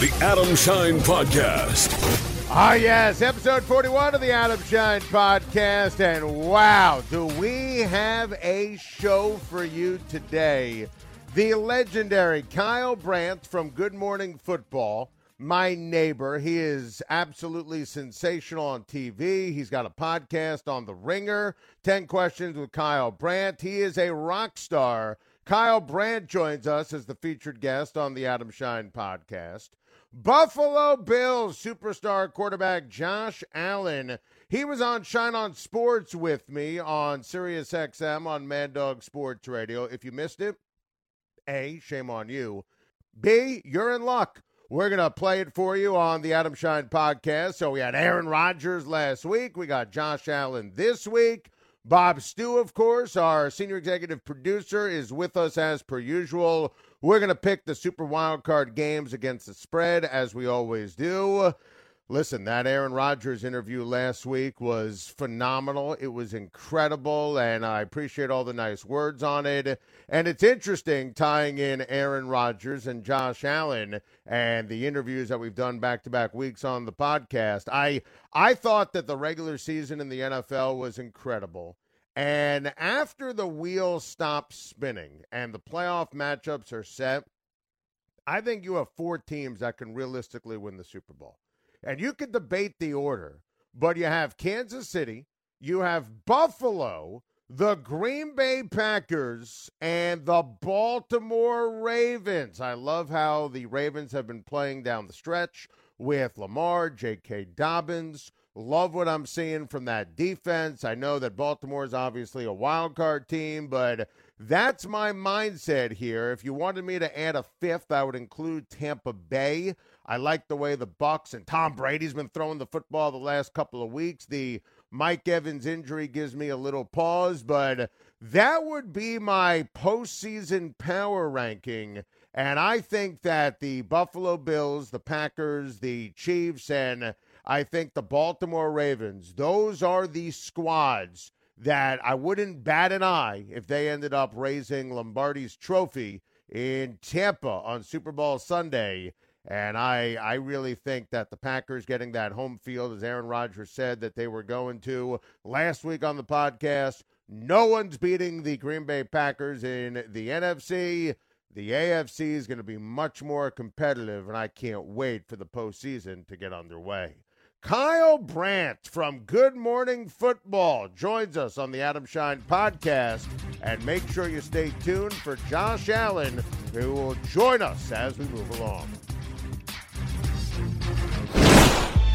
The Adam Schein Podcast. Ah, yes, episode 41 of the Adam Schein Podcast. And wow, do we have a show for you today? The legendary Kyle Brandt from Good Morning Football, my neighbor. He is absolutely sensational on TV. He's got a podcast on The Ringer, 10 Questions with Kyle Brandt. He is a rock star. Kyle Brandt joins us as the featured guest on the Adam Schein Podcast. Buffalo Bills superstar quarterback Josh Allen. He was on Schein on Sports with me on Sirius XM on Mad Dog Sports Radio. If you missed it, A, shame on you. B, you're in luck. We're going to play it for you on the Adam Schein podcast. So we had Aaron Rodgers last week. We got Josh Allen this week. Bob Stew, of course, our senior executive producer, is with us as per usual. We're going to pick the Super wild card games against the spread, as we always do. Listen, that Aaron Rodgers interview last week was phenomenal. It was incredible, and I appreciate all the nice words on it. And it's interesting tying in Aaron Rodgers and Josh Allen and the interviews that we've done back to back weeks on the podcast. I I thought that the regular season in the NFL was incredible. And after the wheel stops spinning and the playoff matchups are set, I think you have four teams that can realistically win the Super Bowl. And you could debate the order, but you have Kansas City, you have Buffalo, the Green Bay Packers, and the Baltimore Ravens. I love how the Ravens have been playing down the stretch with Lamar, J.K. Dobbins. Love what I'm seeing from that defense. I know that Baltimore is obviously a wild card team, but that's my mindset here. If you wanted me to add a fifth, I would include Tampa Bay. I like the way the Bucs and Tom Brady's been throwing the football the last couple of weeks. The Mike Evans injury gives me a little pause, but that would be my postseason power ranking. And I think that the Buffalo Bills, the Packers, the Chiefs, and I think the Baltimore Ravens, those are the squads that I wouldn't bat an eye if they ended up raising Lombardi's trophy in Tampa on Super Bowl Sunday. And I, I really think that the Packers getting that home field, as Aaron Rodgers said that they were going to last week on the podcast, no one's beating the Green Bay Packers in the NFC. The AFC is going to be much more competitive, and I can't wait for the postseason to get underway. Kyle Brandt from Good Morning Football joins us on the Adam Schein podcast. And make sure you stay tuned for Josh Allen, who will join us as we move along.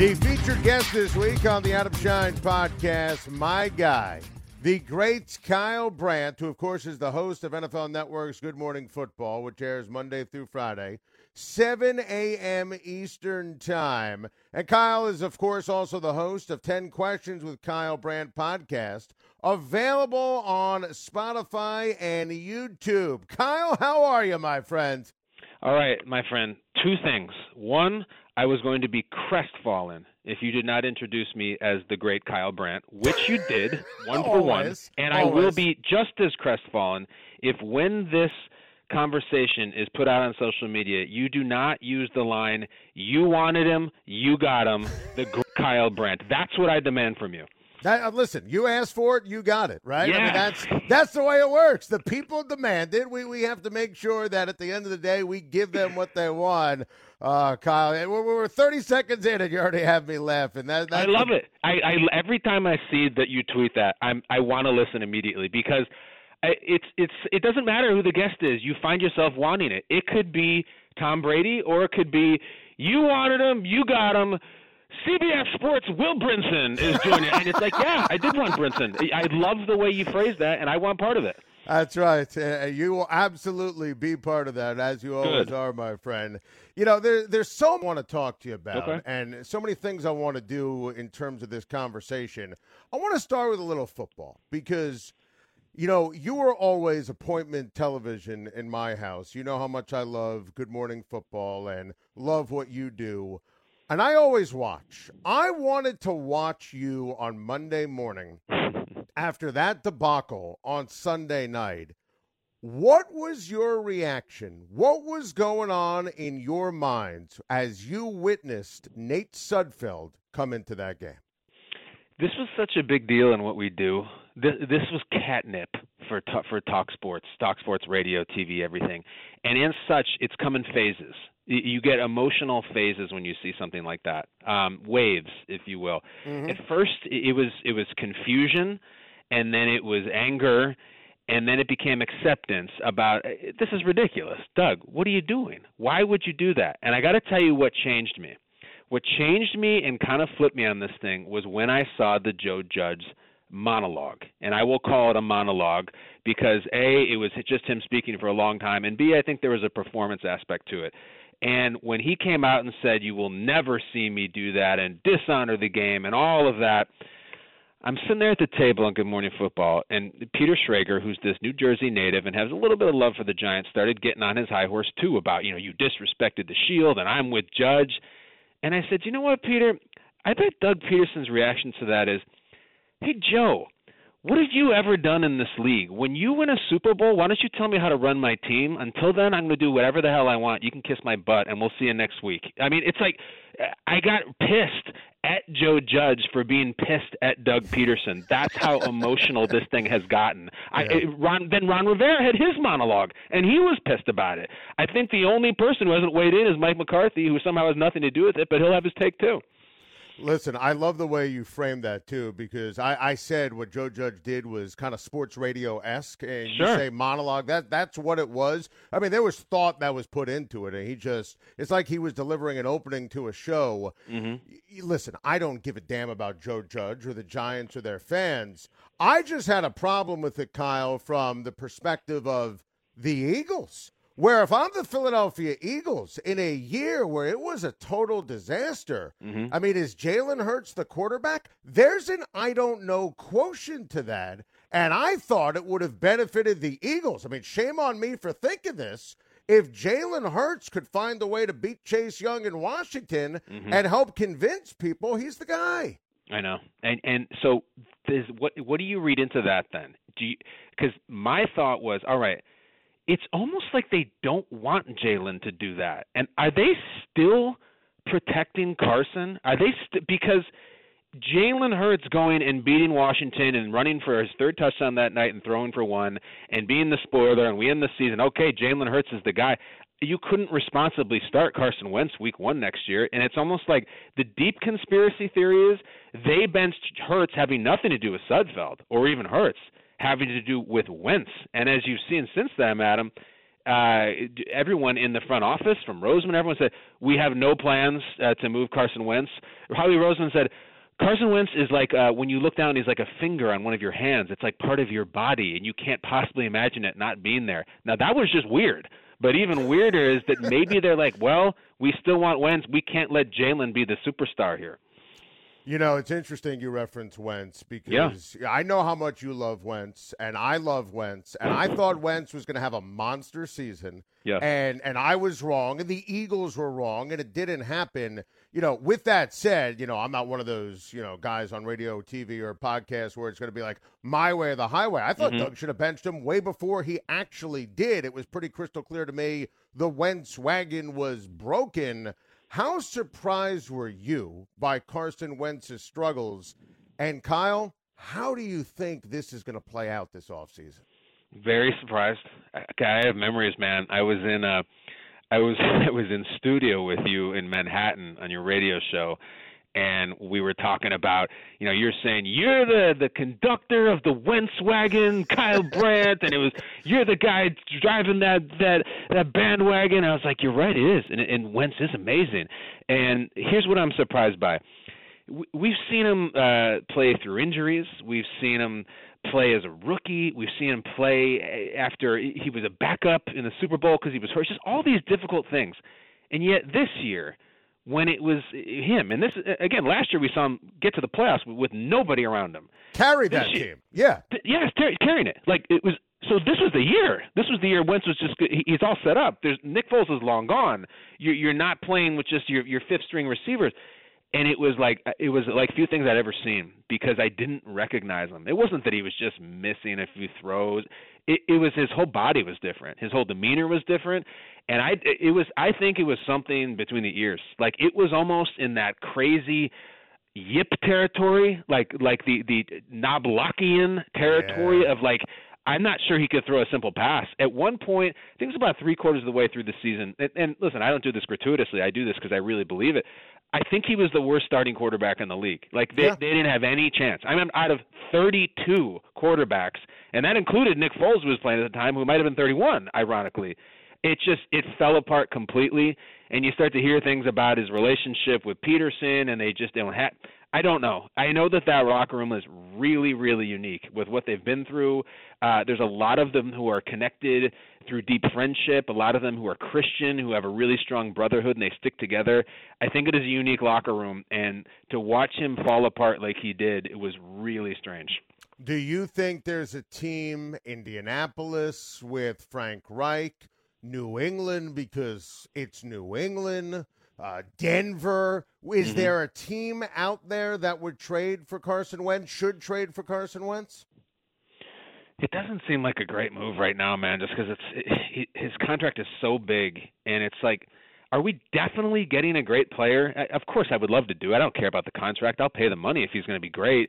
The featured guest this week on the Adam Schein podcast, my guy, the great Kyle Brandt, who, of course, is the host of NFL Network's Good Morning Football, which airs Monday through Friday, 7 a.m. Eastern Time. And Kyle is, of course, also the host of 10 Questions with Kyle Brandt podcast, available on Spotify and YouTube. Kyle, how are you, my friend? All right, my friend. Two things. One, I was going to be crestfallen if you did not introduce me as the great Kyle Brandt, which you did, one for one. And I will be just as crestfallen if when this conversation is put out on social media, you do not use the line, you wanted him, you got him, the great Kyle Brandt. That's what I demand from you. That, uh, listen, you asked for it, you got it, right? Yeah. I mean, that's that's the way it works. The people demand it. We we have to make sure that at the end of the day, we give them what they want. Uh, Kyle, we're, we're 30 seconds in, and you already have me laughing. That, I love it. I, I every time I see that you tweet that, I'm I want to listen immediately because it's it's it doesn't matter who the guest is. You find yourself wanting it. It could be Tom Brady, or it could be you wanted him, you got him. CBS Sports Will Brinson is joining, and it's like, yeah, I did want Brinson. I love the way you phrased that, and I want part of it. That's right. Uh, you will absolutely be part of that, as you always Good. are, my friend. You know, there, there's so much I want to talk to you about, Okay. and so many things I want to do in terms of this conversation. I want to start with a little football because, you know, you were always appointment television in my house. You know how much I love Good Morning Football and love what you do. And I always watch. I wanted to watch you on Monday morning after that debacle on Sunday night. What was your reaction? What was going on in your mind as you witnessed Nate Sudfeld come into that game? This was such a big deal in what we do. This, this was catnip for for talk sports, talk sports, radio, TV, everything. And in such, it's come in phases. You get emotional phases when you see something like that, um, waves, if you will. At first, it was it was confusion, and then it was anger, and then it became acceptance about "Eh, this is ridiculous. Doug, what are you doing? Why would you do that? And I got to tell you what changed me. What changed me and kind of flipped me on this thing was when I saw the Joe Judge monologue. And I will call it a monologue because A, it was just him speaking for a long time, and B, I think there was a performance aspect to it. And when he came out and said, You will never see me do that and dishonor the game and all of that, I'm sitting there at the table on Good Morning Football, and Peter Schrager, who's this New Jersey native and has a little bit of love for the Giants, started getting on his high horse too about, you know, you disrespected the Shield, and I'm with Judge. And I said, you know what, Peter? I bet Doug Pederson's reaction to that is, hey, Joe, what have you ever done in this league? When you win a Super Bowl, why don't you tell me how to run my team? Until then, I'm going to do whatever the hell I want. You can kiss my butt, and we'll see you next week. I mean, it's like I got pissed at Joe Judge for being pissed at Doug Pederson. That's how emotional this thing has gotten. I, it, Ron, then Ron Rivera had his monologue, and he was pissed about it. I think the only person who hasn't weighed in is Mike McCarthy, who somehow has nothing to do with it, but he'll have his take too. Listen, I love the way you framed that too, because I, I said what Joe Judge did was kind of sports radio esque, and you say monologue. That that's what it was. I mean, there was thought that was put into it, and he just it's like he was delivering an opening to a show. Mm-hmm. Listen, I don't give a damn about Joe Judge or the Giants or their fans. I just had a problem with it, Kyle, from the perspective of the Eagles. Where if I'm the Philadelphia Eagles in a year where it was a total disaster, mm-hmm. I mean, is Jalen Hurts the quarterback? There's an I don't know quotient to that. And I thought it would have benefited the Eagles. I mean, shame on me for thinking this. If Jalen Hurts could find a way to beat Chase Young in Washington mm-hmm. and help convince people he's the guy. I know, and and so this, what what do you read into that then? Do you because my thought was, all right, it's almost like they don't want Jalen to do that, and are they still protecting Carson? Are they st- because Jalen Hurts going and beating Washington and running for his third touchdown that night and throwing for one and being the spoiler and we end the season. Okay, Jalen Hurts is the guy. You couldn't responsibly start Carson Wentz week one next year, and it's almost like the deep conspiracy theory is they benched Hurts having nothing to do with Sudfeld or even Hurts having to do with Wentz. And as you've seen since then, Adam, uh, everyone in the front office, from Roseman, everyone said we have no plans uh, to move Carson Wentz. Howie Roseman said Carson Wentz is like uh, when you look down, he's like a finger on one of your hands. It's like part of your body, and you can't possibly imagine it not being there. Now that was just weird. But even weirder is that maybe they're like, well, we still want Wentz. We can't let Jalen be the superstar here. You know, it's interesting you reference Wentz because I know how much you love Wentz, and I love Wentz, and I thought Wentz was going to have a monster season. Yes. And and I was wrong, and the Eagles were wrong, and it didn't happen. You know, with that said, you know, I'm not one of those, you know, guys on radio, TV, or podcast where it's going to be like my way or the highway. I thought mm-hmm. Doug should have benched him way before he actually did. It was pretty crystal clear to me the Wentz wagon was broken. How surprised were you by Carson Wentz's struggles? And Kyle, How do you think this is going to play out this offseason? Very surprised. I have memories, man. I was in a, I was I was in studio with you in Manhattan on your radio show, and we were talking about, you know, you're saying you're the the conductor of the Wentz wagon, Kyle Brandt, and it was you're the guy driving that that that bandwagon. I was like, you're right, it is, and, and Wentz is amazing. And here's what I'm surprised by: we've seen him uh, play through injuries. We've seen him play as a rookie. We've seen him play after he was a backup in the Super Bowl because he was hurt. Just all these difficult things, and yet this year when it was him. And this again, last year we saw him get to the playoffs with nobody around him. Carry that year, team, yeah, yeah, carrying it. Like it was. So this was the year. This was the year Wentz was just he's all set up. There's Nick Foles is long gone. You're you're not playing with just your your fifth string receivers and it was like uh, it was like few things I'd ever seen because I didn't recognize him. It wasn't that he was just missing a few throws. It, it was his whole body was different. His whole demeanor was different, and I it was I think it was something between the ears. Like it was almost in that crazy yip territory, like like the the Knoblauchian territory yeah. of like I'm not sure he could throw a simple pass. At one point, I think it was about three quarters of the way through the season. And, and listen, I don't do this gratuitously. I do this because I really believe it. I think he was the worst starting quarterback in the league. Like they, yeah. they didn't have any chance. I mean, out of 32 quarterbacks, and that included Nick Foles, who was playing at the time, who might have been 31, ironically. It just it fell apart completely, and you start to hear things about his relationship with Pederson, and they just don't have. I don't know. I know that that locker room is really, really unique with what they've been through. Uh, there's a lot of them who are connected through deep friendship, a lot of them who are Christian, who have a really strong brotherhood, and they stick together. I think it is a unique locker room, and to watch him fall apart like he did, it was really strange. Do you think there's a team, Indianapolis, with Frank Reich, New England, because it's New England? Uh, Denver. Is mm-hmm. there a team out there that would trade for Carson Wentz? Should trade for Carson Wentz? It doesn't seem like a great move right now, man. Just because it's it, his contract is so big, and it's like, are we definitely getting a great player? Of course, I would love to do. I don't care about the contract. I'll pay the money if he's going to be great.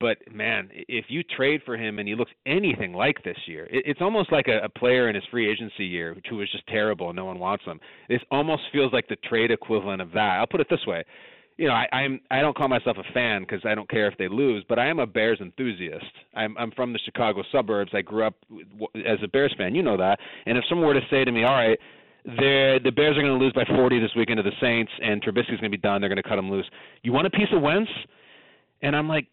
But man, if you trade for him and he looks anything like this year, it, it's almost like a, a player in his free agency year who was just terrible and no one wants him. This almost feels like the trade equivalent of that. I'll put it this way: you know, I, I'm I don't call myself a fan because I don't care if they lose, but I am a Bears enthusiast. I'm I'm from the Chicago suburbs. I grew up as a Bears fan. You know that. And if someone were to say to me, "All right," the the Bears are going to lose by 40 this weekend to the Saints, and Trubisky's going to be done. They're going to cut him loose. You want a piece of Wentz? And I'm like,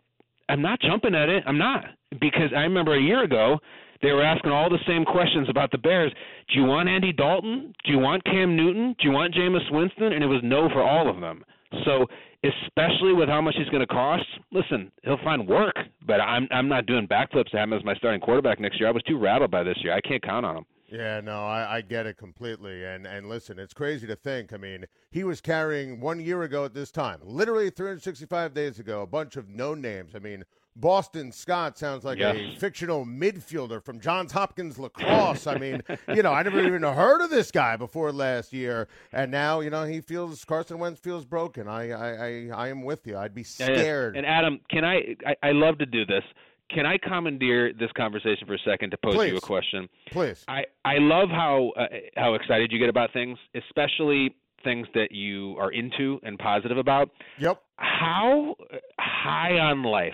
I'm not jumping at it. I'm not because I remember a year ago they were asking all the same questions about the Bears. Do you want Andy Dalton? Do you want Cam Newton? Do you want Jameis Winston? And it was no for all of them. So especially with how much he's going to cost, listen, he'll find work. But I'm I'm not doing backflips to have him as my starting quarterback next year. I was too rattled by this year. I can't count on him. Yeah, no, I, I get it completely. And and listen, it's crazy to think. I mean, he was carrying one year ago at this time, literally 365 days ago, a bunch of no names. I mean, Boston Scott sounds like a fictional midfielder from Johns Hopkins lacrosse. I mean, you know, I never even heard of this guy before last year, and now you know he feels Carson Wentz feels broken. I I I, I am with you. I'd be scared. And Adam, can I, I? I love to do this can I commandeer this conversation for a second to pose Please. you a question? Please. I, I love how uh, how excited you get about things, especially things that you are into and positive about. Yep. How high on life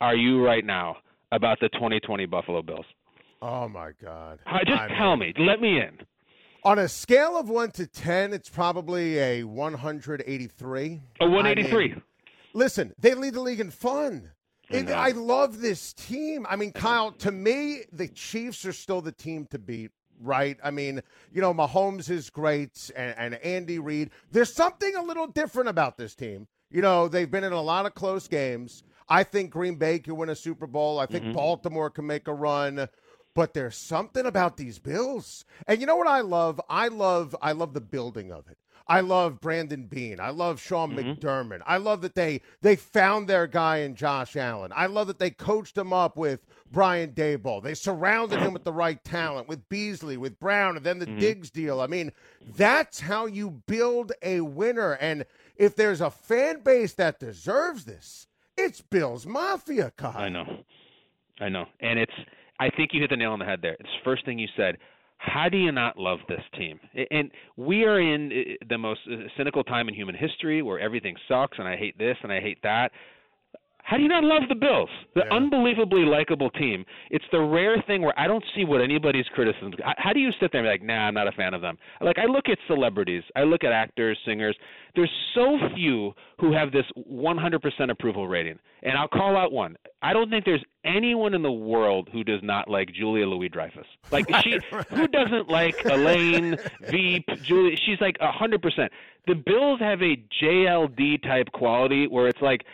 are you right now about the 2020 Buffalo Bills? Oh my God! just I tell me. Let me in. On a scale of one to ten, it's probably a 183. A 183. I mean, listen, they lead the league in fun. It, I love this team. I mean, Kyle, to me, the Chiefs are still the team to beat right? I mean, you know, Mahomes is great and, and, Andy Reid. There's something a little different about this team. You know, they've been in a lot of close games. I think Green Bay can win a Super Bowl. I think mm-hmm. Baltimore can make a run. But there's something about these Bills. And you know what I love? I love I love the building of it. I love Brandon Beane. I love Sean mm-hmm. McDermott. I love that they they found their guy in Josh Allen. I love that they coached him up with Brian Daboll. They surrounded him with the right talent, with Beasley, with Brown, and then the mm-hmm. Diggs deal. I mean, that's how you build a winner. And if there's a fan base that deserves this, It's Bills Mafia, Kyle. I know, I know, and it's. I think you hit the nail on the head there. It's the first thing you said. How do you not love this team? And we are in uh, the most uh, cynical time in human history where everything sucks and I hate this and I hate that. How do you not love the Bills? The yeah. unbelievably likable team. It's the rare thing where I don't see what anybody's criticism. How do you sit there and be like, nah, I'm not a fan of them? Like I look at celebrities, I look at actors, singers. There's so few who have this 100% approval rating, and I'll call out one. I don't think there's anyone in the world who does not like Julia Louis Dreyfus. Like she, who doesn't like Elaine, Veep, Julia? She's like 100%. The Bills have a JLD type quality where it's like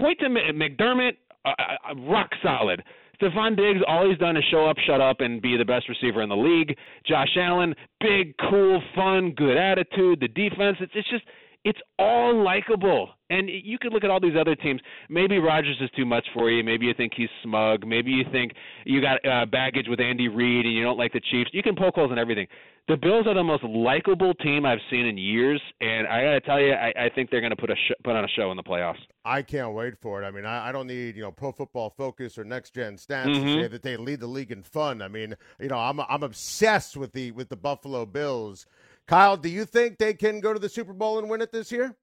point to McDermott, uh, uh, uh, rock solid. Stefon Diggs, all he's done is show up, shut up, and be the best receiver in the league. Josh Allen, big, cool, fun, good attitude. The defense, it's, it's just, it's all likable. And you could look at all these other teams. Maybe Rodgers is too much for you. Maybe you think he's smug. Maybe you think you got uh, baggage with Andy Reid and you don't like the Chiefs. You can poke holes in everything. The Bills are the most likable team I've seen in years, and I got to tell you, I, I think they're going to put a sh- put on a show in the playoffs. I can't wait for it. I mean, I, I don't need you know Pro Football Focus or Next Gen Stats mm-hmm. to say that they lead the league in fun. I mean, you know, I'm I'm obsessed with the with the Buffalo Bills. Kyle, do you think they can go to the Super Bowl and win it this year?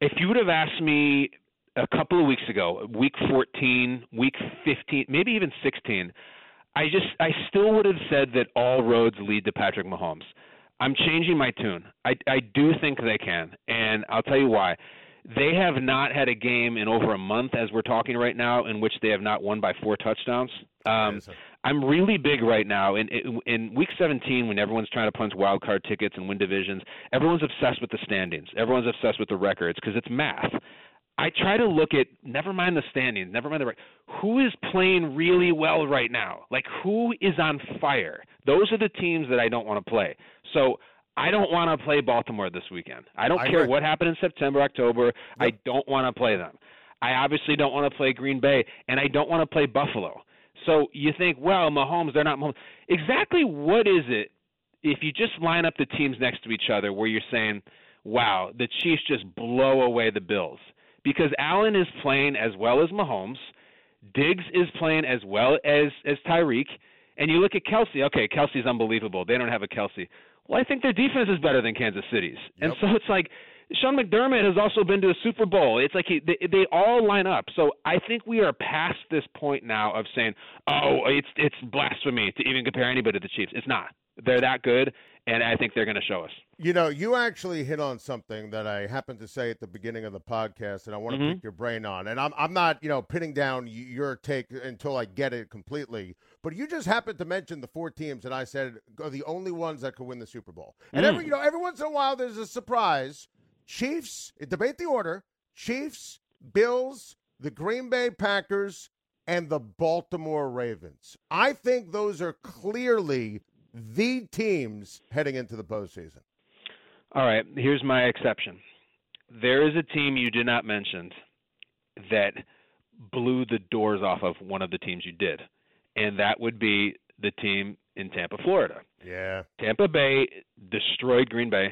If you would have asked me a couple of weeks ago, week 14, week 15, maybe even 16 I just I still would have said that all roads lead to Patrick Mahomes. I'm changing my tune. I I do think they can, and I'll tell you why. They have not had a game in over a month, as we're talking right now, in which they have not won by four touchdowns. Um, I'm really big right now in, in in week 17 when everyone's trying to punch wild card tickets and win divisions. Everyone's obsessed with the standings. Everyone's obsessed with the records because it's math. I try to look at never mind the standings, never mind the right who is playing really well right now. Like who is on fire. Those are the teams that I don't want to play. So I don't want to play Baltimore this weekend. I don't I care what happened in September, October. Yep. I don't want to play them. I obviously don't want to play Green Bay, and I don't want to play Buffalo. So you think, well, Mahomes, they're not Mahomes. Exactly what is it if you just line up the teams next to each other where you're saying, wow, the Chiefs just blow away the Bills? because Allen is playing as well as Mahomes, Diggs is playing as well as as Tyreek, and you look at Kelce. Okay, Kelce's unbelievable. They don't have a Kelce. Well, I think their defense is better than Kansas City's, yep. and so it's like Sean McDermott has also been to a Super Bowl. It's like he, they, they all line up. So I think we are past this point now of saying, oh, it's it's blasphemy to even compare anybody to the Chiefs. It's not. They're that good, and I think they're going to show us. You know, you actually hit on something that I happened to say at the beginning of the podcast, and I want to mm-hmm. pick your brain on. And I'm I'm not you know pinning down your take until I get it completely. But you just happened to mention the four teams that I said are the only ones that could win the Super Bowl. And mm. every you know every once in a while there's a surprise. Chiefs debate the order: Chiefs, Bills, the Green Bay Packers, and the Baltimore Ravens. I think those are clearly the teams heading into the postseason. All right, here's my exception. There is a team you did not mention that blew the doors off of one of the teams you did, and that would be the team in Tampa, Florida. Yeah. Tampa Bay destroyed Green Bay.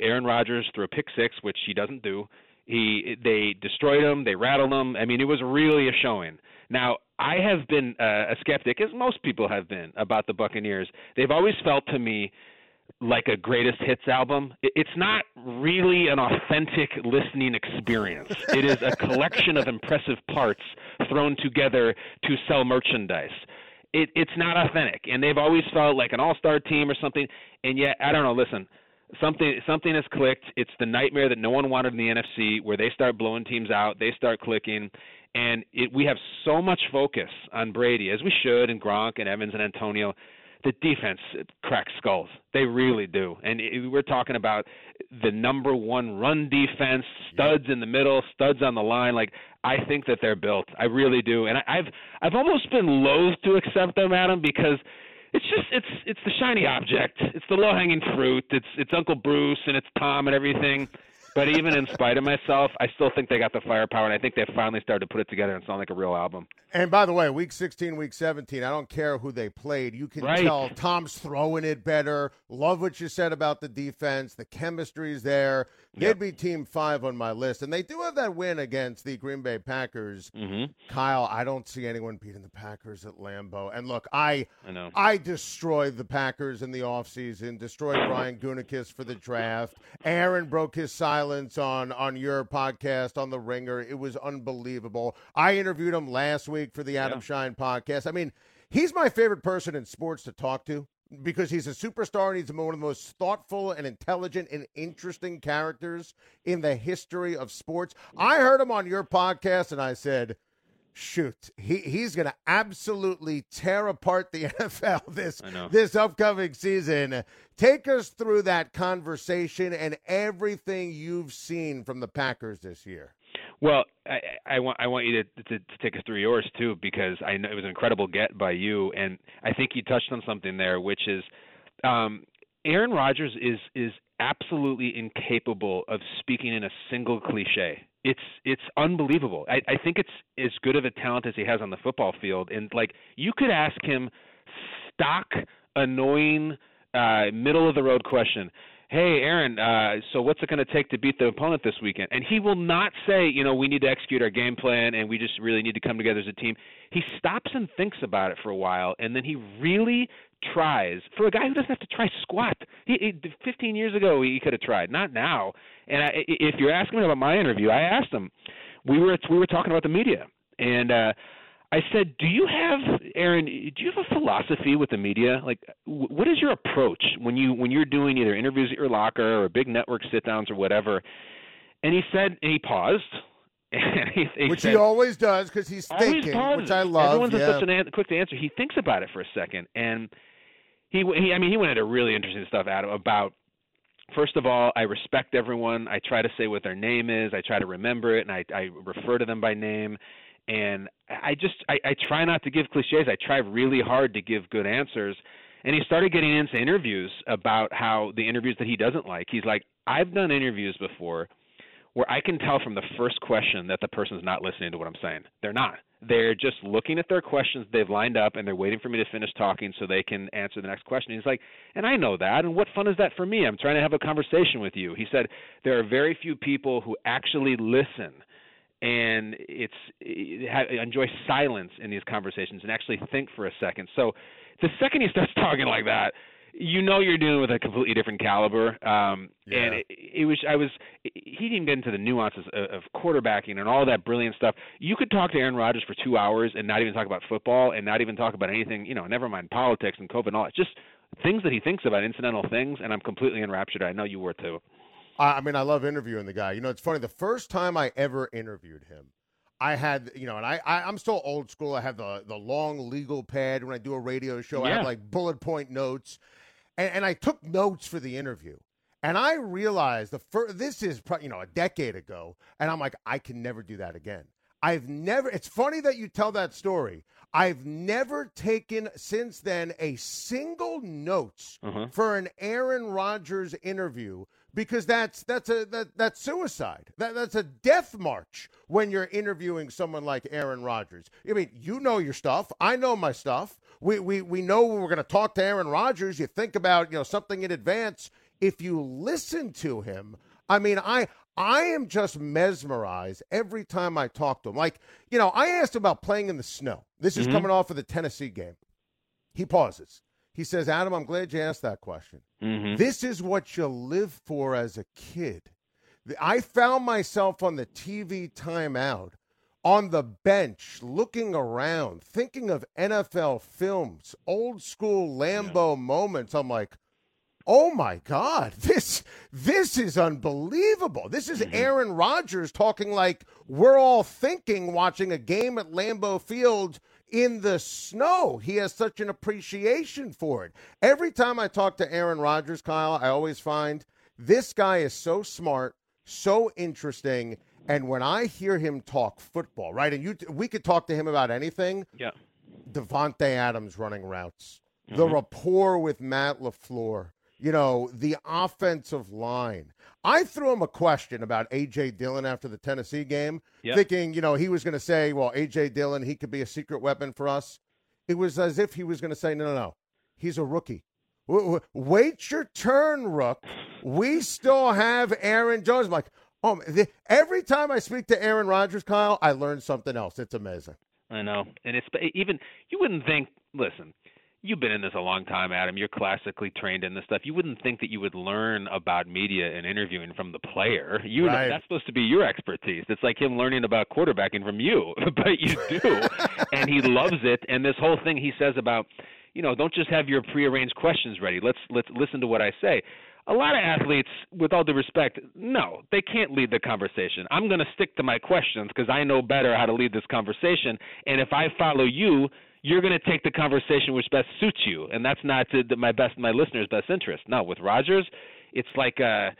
Aaron Rodgers threw a pick six, which he doesn't do. He they destroyed him. They rattled him. I mean, it was really a showing. Now, I have been uh, a skeptic, as most people have been, about the Buccaneers. They've always felt to me like a greatest hits album. It's not really an authentic listening experience. It is a collection of impressive parts thrown together to sell merchandise. It, it's not authentic, and they've always felt like an all-star team or something. And yet, I don't know. Listen, something something has clicked. It's the nightmare that no one wanted in the NFC, where they start blowing teams out, they start clicking, and it, we have so much focus on Brady, as we should, and Gronk and Evans and Antonio. The defense cracks skulls. They really do. And it, we're talking about the number one run defense, studs in the middle, studs on the line. Like I think that they're built. I really do. And I, I've I've almost been loath to accept them, Adam, because it's just it's it's the shiny object. It's the low hanging fruit. It's it's Uncle Bruce and it's Tom and everything but even in spite of myself, I still think they got the firepower, and I think they finally started to put it together and sound like a real album. And by the way, week 16, week 17, I don't care who they played. You can right. tell Tom's throwing it better. Love what you said about the defense. The chemistry's there. They'd be team five on my list. And they do have that win against the Green Bay Packers. Mm-hmm. Kyle, I don't see anyone beating the Packers at Lambeau. And look, I I, know. I destroyed the Packers in the offseason, destroyed Brian Gutekunst for the draft. Aaron broke his silence on, on your podcast on The Ringer. It was unbelievable. I interviewed him last week for the Adam yeah. Schein podcast. I mean, he's my favorite person in sports to talk to because he's a superstar and he's one of the most thoughtful and intelligent and interesting characters in the history of sports. I heard him on your podcast and I said, shoot, he, he's going to absolutely tear apart the NFL this this upcoming season. Take us through that conversation and everything you've seen from the Packers this year. Well, I, I want I want you to, to, to take us through yours too because I know it was an incredible get by you, and I think you touched on something there, which is um, Aaron Rodgers is is absolutely incapable of speaking in a single cliche. It's it's unbelievable. I, I think it's as good of a talent as he has on the football field, and like you could ask him stock annoying uh, middle of the road question hey, Aaron, uh, so what's it going to take to beat the opponent this weekend? And he will not say, you know, we need to execute our game plan and we just really need to come together as a team. He stops and thinks about it for a while, and then he really tries. For a guy who doesn't have to try squat, he, he 15 years ago he could have tried, not now. And I, if you're asking me about my interview, I asked him. We were we were talking about the media, and uh, I said, "Do you have Aaron? Do you have a philosophy with the media? Like, what is your approach when you when you're doing either interviews at your locker or big network sit downs or whatever?" And he said, and he paused. And he, he which said, he always does because he's thinking, pauses. which I love. Everyone's yeah. such an an- quick to answer. He thinks about it for a second, and he, he I mean, he went into really interesting stuff, Adam, about first of all, I respect everyone. I try to say what their name is. I try to remember it, and I, I refer to them by name and I just I, I try not to give cliches. I try really hard to give good answers. And he started getting into interviews about how the interviews that he doesn't like. He's like, I've done interviews before where I can tell from the first question that the person's not listening to what I'm saying. They're not. They're just looking at their questions they've lined up and they're waiting for me to finish talking so they can answer the next question. He's like, and I know that. And what fun is that for me? I'm trying to have a conversation with you. He said, there are very few people who actually listen and it's enjoy silence in these conversations and actually think for a second. So the second he starts talking like that, you know you're dealing with a completely different caliber. Um, yeah. And it, it was I was he didn't get into the nuances of, of quarterbacking and all that brilliant stuff. You could talk to Aaron Rodgers for two hours and not even talk about football and not even talk about anything. You know, never mind politics and COVID and all. It's just things that he thinks about, incidental things, and I'm completely enraptured. I know you were too. I mean, I love interviewing the guy. You know, it's funny. The first time I ever interviewed him, I had, you know, and I, I am still old school. I have the the long legal pad when I do a radio show. Yeah. I have like bullet point notes, and, and I took notes for the interview. And I realized the first, this is you know a decade ago, and I'm like, I can never do that again. I've never. It's funny that you tell that story. I've never taken since then a single notes uh-huh. for an Aaron Rodgers interview because that's that's a that, that's suicide. That that's a death march when you're interviewing someone like Aaron Rodgers. I mean, you know your stuff. I know my stuff. We we we know we're going to talk to Aaron Rodgers. You think about you know something in advance. If you listen to him, I mean, I I am just mesmerized every time I talk to him. Like you know, I asked him about playing in the snow. This is mm-hmm. coming off of the Tennessee game. He pauses. He says, Adam, I'm glad you asked that question. Mm-hmm. This is what you live for as a kid. I found myself on the TV timeout on the bench looking around, thinking of NFL films, old school Lambeau yeah. moments. I'm like, oh my God, this this is unbelievable. This is mm-hmm. Aaron Rodgers talking like we're all thinking watching a game at Lambeau Field in the snow. He has such an appreciation for it. Every time I talk to Aaron Rodgers, Kyle, I always find this guy is so smart, so interesting. And when I hear him talk football, right, and you, we could talk to him about anything. Yeah. Davante Adams running routes, mm-hmm. the rapport with Matt LaFleur, you know, the offensive line. I threw him a question about A.J. Dillon after the Tennessee game, yep. thinking, you know, he was going to say, well, A.J. Dillon, he could be a secret weapon for us. It was as if he was going to say, no, no, no, he's a rookie. Wait your turn, Rook. We still have Aaron Jones. I'm like, oh, the, every time I speak to Aaron Rodgers, Kyle, I learn something else. It's amazing. I know, and it's even you wouldn't think. Listen, you've been in this a long time, Adam. You're classically trained in this stuff. You wouldn't think that you would learn about media and interviewing from the player. You right. that's supposed to be your expertise. It's like him learning about quarterbacking from you, but you do, and he loves it. And this whole thing he says about, you know, don't just have your prearranged questions ready. Let's let's listen to what I say. A lot of athletes, with all due respect, no, they can't lead the conversation. I'm going to stick to my questions because I know better how to lead this conversation. And if I follow you, you're going to take the conversation which best suits you, and that's not to my best my listeners' best interest. No, with Rodgers, it's like uh,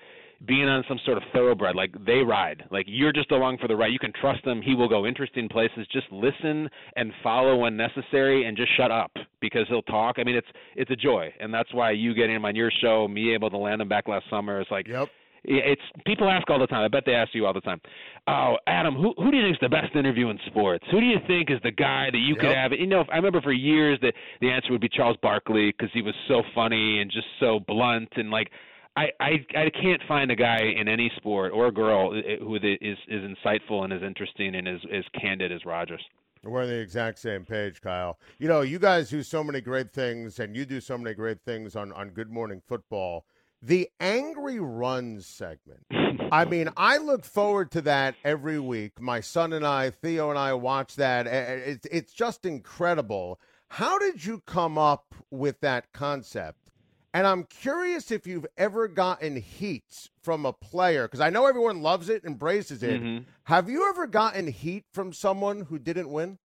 being on some sort of thoroughbred. Like they ride. Like you're just along for the ride. You can trust him. He will go interesting places. Just listen and follow when necessary, and just shut up because he'll talk. I mean, it's it's a joy, and that's why you getting him on your show, me able to land him back last summer. It's like. Yep it's people ask all the time. I bet they ask you all the time. Oh, Adam, who who do you think is the best interview in sports? Who do you think is the guy that you yep. could have? You know, I remember for years that the answer would be Charles Barkley because he was so funny and just so blunt and like. I, I I can't find a guy in any sport or a girl uh, uh, who is is insightful and as interesting and as as candid as Rodgers. We're on the exact same page, Kyle. You know, you guys do so many great things, and you do so many great things on on Good Morning Football the angry runs segment. I mean, I look forward to that every week. My son and I, Theo and I, watch that. It's it's just incredible. How did you come up with that concept? And I'm curious if you've ever gotten heat from a player because I know everyone loves it, embraces it. Mm-hmm. Have you ever gotten heat from someone who didn't win?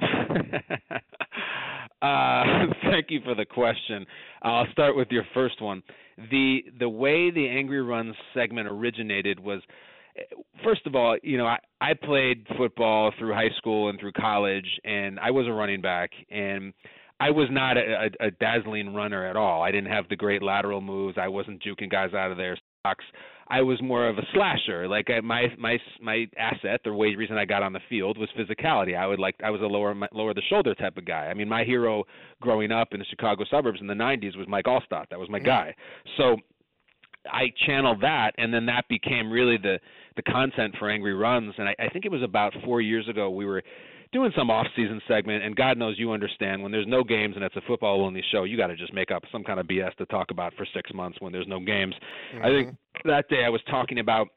Uh, thank you for the question. I'll start with your first one. The the way the Angry Runs segment originated was first of all, you know, I, I played football through high school and through college and I was a running back and I was not a, a, a dazzling runner at all. I didn't have the great lateral moves. I wasn't juking guys out of their socks. I was more of a slasher. Like I, my my my asset, the way reason I got on the field was physicality. I would like I was a lower lower the shoulder type of guy. I mean, my hero growing up in the Chicago suburbs in the '90s was Mike Alstott. That was my mm-hmm. guy. So I channeled that, and then that became really the the content for Angry Runs. And I, I think it was about four years ago we were doing some off-season segment, and God knows you understand when there's no games and it's a football-only show, you got to just make up some kind of BS to talk about for six months when there's no games. Mm-hmm. I think mm-hmm. that day I was talking about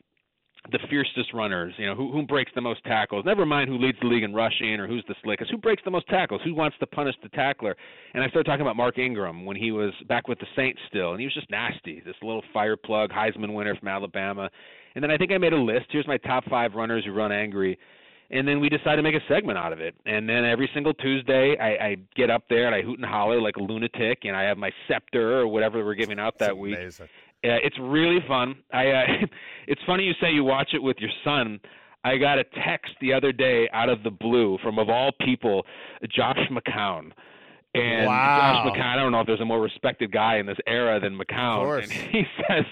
the fiercest runners, you know, who who breaks the most tackles. Never mind who leads the league in rushing or who's the slickest. Who breaks the most tackles? Who wants to punish the tackler? And I started talking about Mark Ingram when he was back with the Saints still, and he was just nasty. This little fire plug, Heisman winner from Alabama. And then I think I made a list. Here's my top five runners who run angry and then we decided to make a segment out of it. And then every single Tuesday, I, I get up there and I hoot and holler like a lunatic, and I have my scepter or whatever we're giving out that week. Amazing. Uh, it's really fun. I uh, it's funny you say you watch it with your son. I got a text the other day out of the blue from of all people, Josh McCown. And wow. Josh McCown, I don't know if there's a more respected guy in this era than McCown. And he says,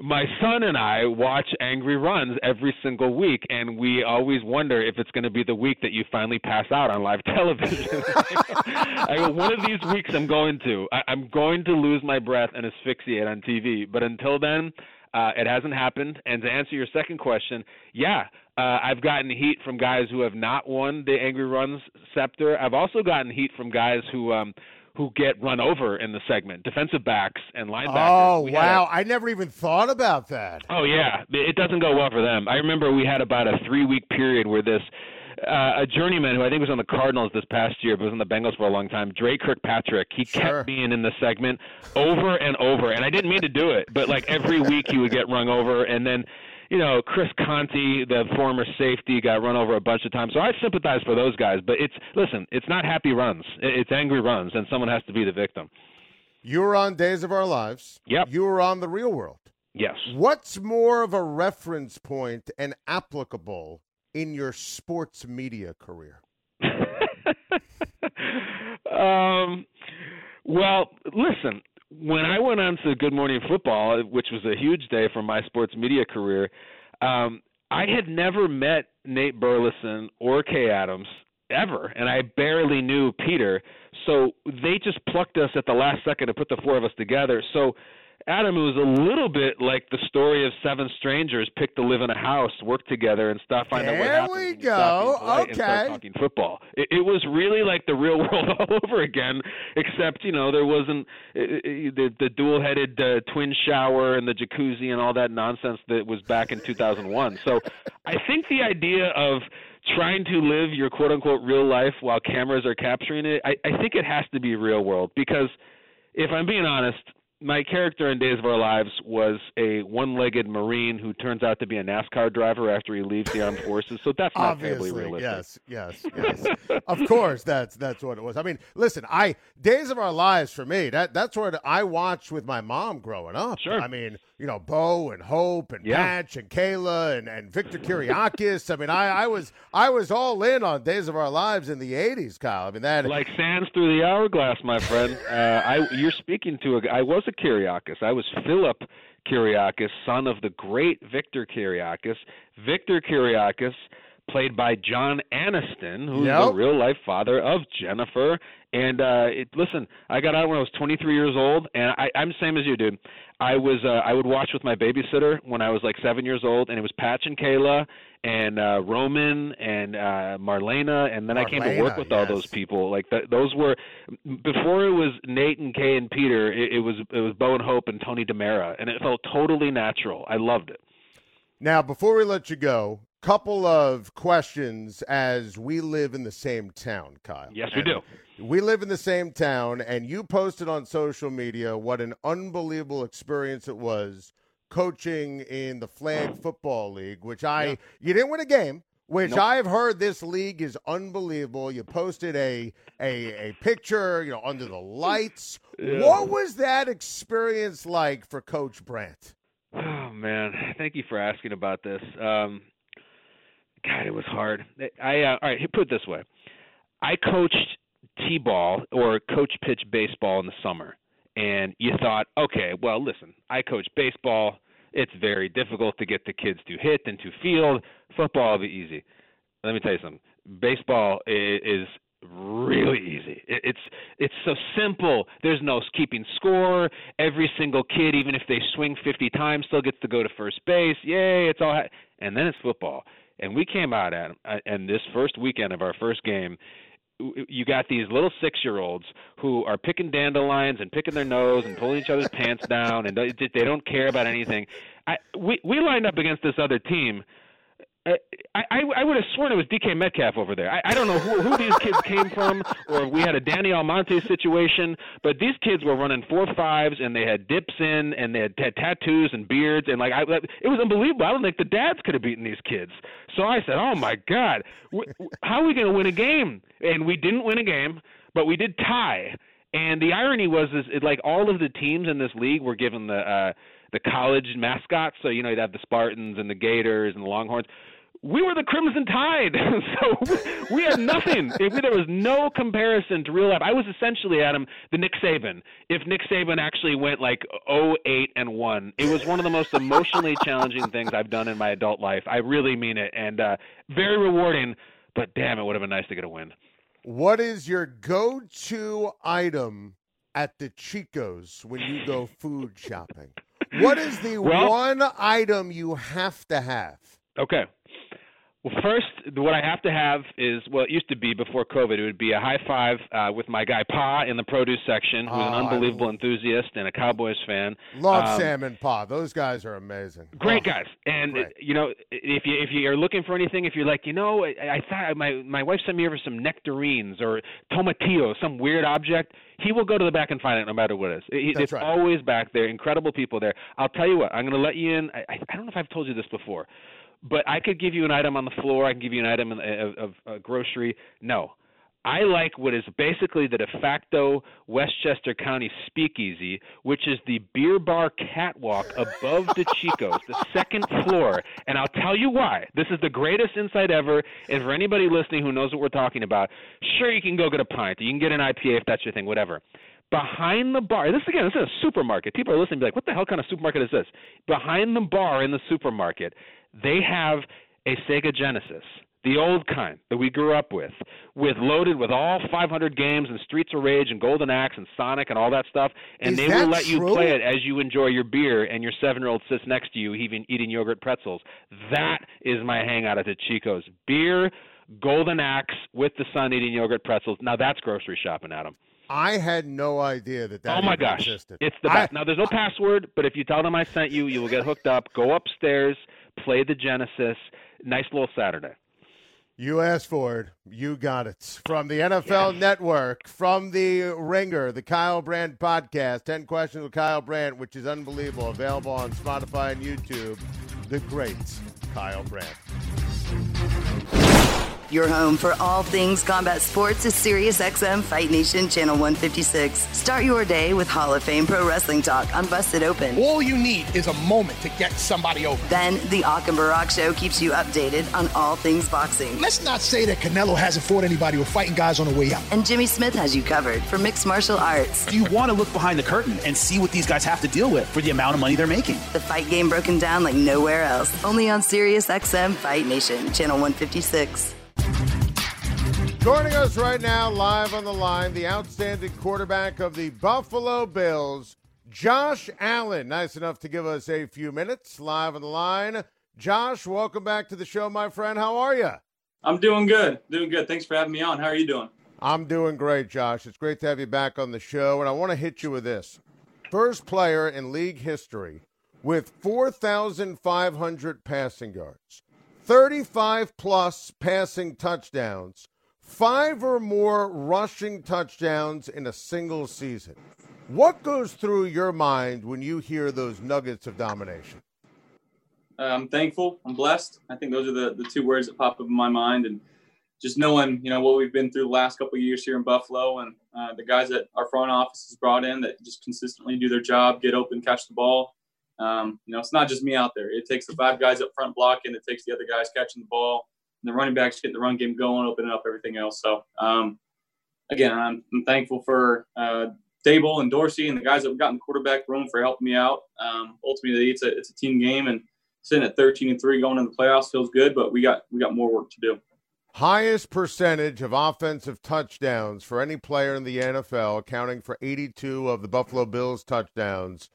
my son and I watch Angry Runs every single week, and we always wonder if it's going to be the week that you finally pass out on live television. I go, one of these weeks I'm going to. I, I'm going to lose my breath and asphyxiate on TV. But until then, uh, it hasn't happened. And to answer your second question, yeah, uh, I've gotten heat from guys who have not won the Angry Runs scepter. I've also gotten heat from guys who um, who get run over in the segment, defensive backs and linebackers. Oh, we wow. A, I never even thought about that. Oh, yeah. It doesn't go well for them. I remember we had about a three week period where this. Uh, a journeyman who I think was on the Cardinals this past year, but was on the Bengals for a long time, Dre Kirkpatrick. He sure. kept being in the segment over and over, and I didn't mean to do it, but like every week he would get rung over, and then you know, Chris Conte, the former safety, got run over a bunch of times. So I sympathize for those guys. But it's listen, it's not happy runs. It's angry runs, and someone has to be the victim. You were on Days of Our Lives. Yep. You were on The Real World. Yes. What's more of a reference point and applicable in your sports media career? um, well, listen, when I went on to Good Morning Football, which was a huge day for my sports media career, um, I had never met Nate Burleson or Kay Adams ever, and I barely knew Peter. So they just plucked us at the last second to put the four of us together. So Adam, it was a little bit like the story of seven strangers picked to live in a house, work together, and stuff. Find there out what happens. There we go. Okay. And start talking football. It, it, was really like the real world all over again, except you know there wasn't it, it, the the dual-headed uh, twin shower and the jacuzzi and all that nonsense that was back in 2001. So I think the idea of trying to live your quote unquote real life while cameras are capturing it, I, I think it has to be real world because if I'm being honest, my character in Days of Our Lives was a one-legged Marine who turns out to be a NASCAR driver after he leaves the armed forces. So that's not Obviously, realistic. Yes, yes, yes. of course, that's that's what it was. I mean, listen, I Days of Our Lives for me that that's what I watched with my mom growing up. Sure. I mean, you know, Bo and Hope and Yeah. Patch and Kayla and, and Victor Kiriakis. I mean, I, I was I was all in on Days of Our Lives in the '80s, Kyle. I mean that. Like sands through the hourglass, my friend. Uh, I you're speaking to a. I was a Kiriakis. I was Philip Kiriakis, son of the great Victor Kiriakis. Victor Kiriakis, played by John Aniston, who's Yep. the real life father of Jennifer. And uh, it, listen, I got out when I was 23 years old, and I, I'm the same as you, dude. I was uh, I would watch with my babysitter when I was like seven years old, and it was Patch and Kayla and uh, Roman and uh, Marlena, and then I came to work Marlena, with all those people. Like th- those were before it was Nate and Kay and Peter. It, it was it was Bo and Hope and Tony DiMera, and it felt totally natural. I loved it. Now, before we let you go, couple of questions as we live in the same town, Kyle. Yes, we do. We live in the same town, and you posted on social media what an unbelievable experience it was coaching in the Flag Football League, which I Yeah. you didn't win a game. Which Nope. I've heard this league is unbelievable. You posted a a a picture, you know, under the lights. Yeah. What was that experience like for Coach Brandt? Oh man, thank you for asking about this. Um, God, it was hard. I uh, all right. Put it this way: I coached t-ball or coach pitch baseball in the summer, and you thought, okay, well, listen, I coach baseball. It's very difficult to get the kids to hit and to field. Football will be easy. Let me tell you something. Baseball is really easy. It's it's so simple. There's no keeping score. Every single kid, even if they swing 50 times, still gets to go to first base. Yay! It's all. Ha- and then it's football. And we came out at uh, and this first weekend of our first game, you got these little six-year-olds who are picking dandelions and picking their nose and pulling each other's pants down, and they they don't care about anything. I we we lined up against this other team. Uh, I, I I would have sworn it was DK Metcalf over there. I, I don't know who, who these kids came from, or if we had a Danny Almonte situation, but these kids were running four fives and they had dips in and they had, had tattoos and beards and like I, it was unbelievable. I don't think the dads could have beaten these kids. So I said, "Oh my God, how are we going to win a game?" And we didn't win a game, but we did tie. And the irony was, is it, like all of the teams in this league were given the uh, the college mascots. So you know you'd have the Spartans and the Gators and the Longhorns. We were the Crimson Tide, so we had nothing. If there was no comparison to real life. I was essentially Adam the Nick Saban. If Nick Saban actually went like 08 and one, it was one of the most emotionally challenging things I've done in my adult life. I really mean it, and uh, very rewarding. But damn, it would have been nice to get a win. What is your go-to item at DeCicco's when you go food shopping? What is the Well- one item you have to have? Okay. Well, first, what I have to have is well, it used to be before COVID. It would be a high five uh, with my guy Pa in the produce section, who's Oh, an I unbelievable enthusiast and a Cowboys fan. Love Um, Sam and Pa. Those guys are amazing. Great Oh, guys, and you know, if you if you are looking for anything, if you're like, you know, I, I thought my my wife sent me over some nectarines or tomatillo, some weird object, he will go to the back and find it no matter what it is. He- That's it's right. always back there. Incredible people there. I'll tell you what, I'm going to let you in. I, I I don't know if I've told you this before, but I could give you an item on the floor. I can give you an item in, of, of uh, grocery. No. I like what is basically the de facto Westchester County speakeasy, which is the beer bar catwalk above DeCicco's, the second floor. And I'll tell you why. This is the greatest insight ever. And for anybody listening who knows what we're talking about, sure, you can go get a pint. You can get an IPA if that's your thing, whatever. behind the bar. This again, this is a supermarket. People are listening, be like, "What the hell kind of supermarket is this?" Behind the bar in the supermarket, they have a Sega Genesis the old kind that we grew up with, with loaded with all 500 games and Streets of Rage and Golden Axe and Sonic and all that stuff, and Is they will let true? you play it as you enjoy your beer and your seven-year-old sits next to you, even eating yogurt pretzels. That is my hangout at the Chico's: beer, Golden Axe with the son eating yogurt pretzels. Now that's grocery shopping, Adam. I had no idea that that oh my gosh, existed. it's the I- best. now there's no password, but if you tell them I sent you, you will get hooked up. Go upstairs, play the Genesis. Nice little Saturday. You asked for it. You got it. From the NFL Network, from the Ringer, the Kyle Brandt podcast, 10 Questions with Kyle Brandt, which is unbelievable. Available on Spotify and YouTube. The great Kyle Brandt. Your home for all things combat sports is SiriusXM Fight Nation Channel 156. Start your day with Hall of Fame Pro Wrestling Talk on Busted Open. All you need is a moment to get somebody over. Then the Ak and Barak Show keeps you updated on all things boxing. Let's not say that Canelo hasn't fought anybody or fighting guys on the way out. And Jimmy Smith has you covered for mixed martial arts. Do you want to look behind the curtain and see what these guys have to deal with for the amount of money they're making. The fight game broken down like nowhere else. Only on SiriusXM Fight Nation Channel 156. Joining us right now, live on the line, the outstanding quarterback of the Buffalo Bills, Josh Allen. Nice enough to give us a few minutes live on the line. Josh, welcome back to the show, my friend. How are you? I'm doing good. Doing good. Thanks for having me on. How are you doing? I'm doing great, Josh. It's great to have you back on the show, and I want to hit you with this. First player in league history with 4,500 passing yards, 35 plus passing touchdowns, five or more rushing touchdowns in a single season. What goes through your mind when you hear those nuggets of domination? Uh, I'm thankful. I'm blessed. I think those are the, the two words that pop up in my mind. And just knowing, you know, what we've been through the last couple of years here in Buffalo and uh, the guys that our front office has brought in that just consistently do their job, get open, catch the ball. Um, you know, it's not just me out there. It takes the five guys up front blocking. It takes the other guys catching the ball. The running backs getting the run game going, opening up everything else. So, um, again, I'm, I'm thankful for uh, Daboll and Dorsey and the guys that have gotten the quarterback room for helping me out. Um, ultimately, it's a it's a team game, and sitting at 13 and three going into the playoffs feels good, but we got we got more work to do. Highest percentage of offensive touchdowns for any player in the NFL, accounting for 82 of the Buffalo Bills touchdowns.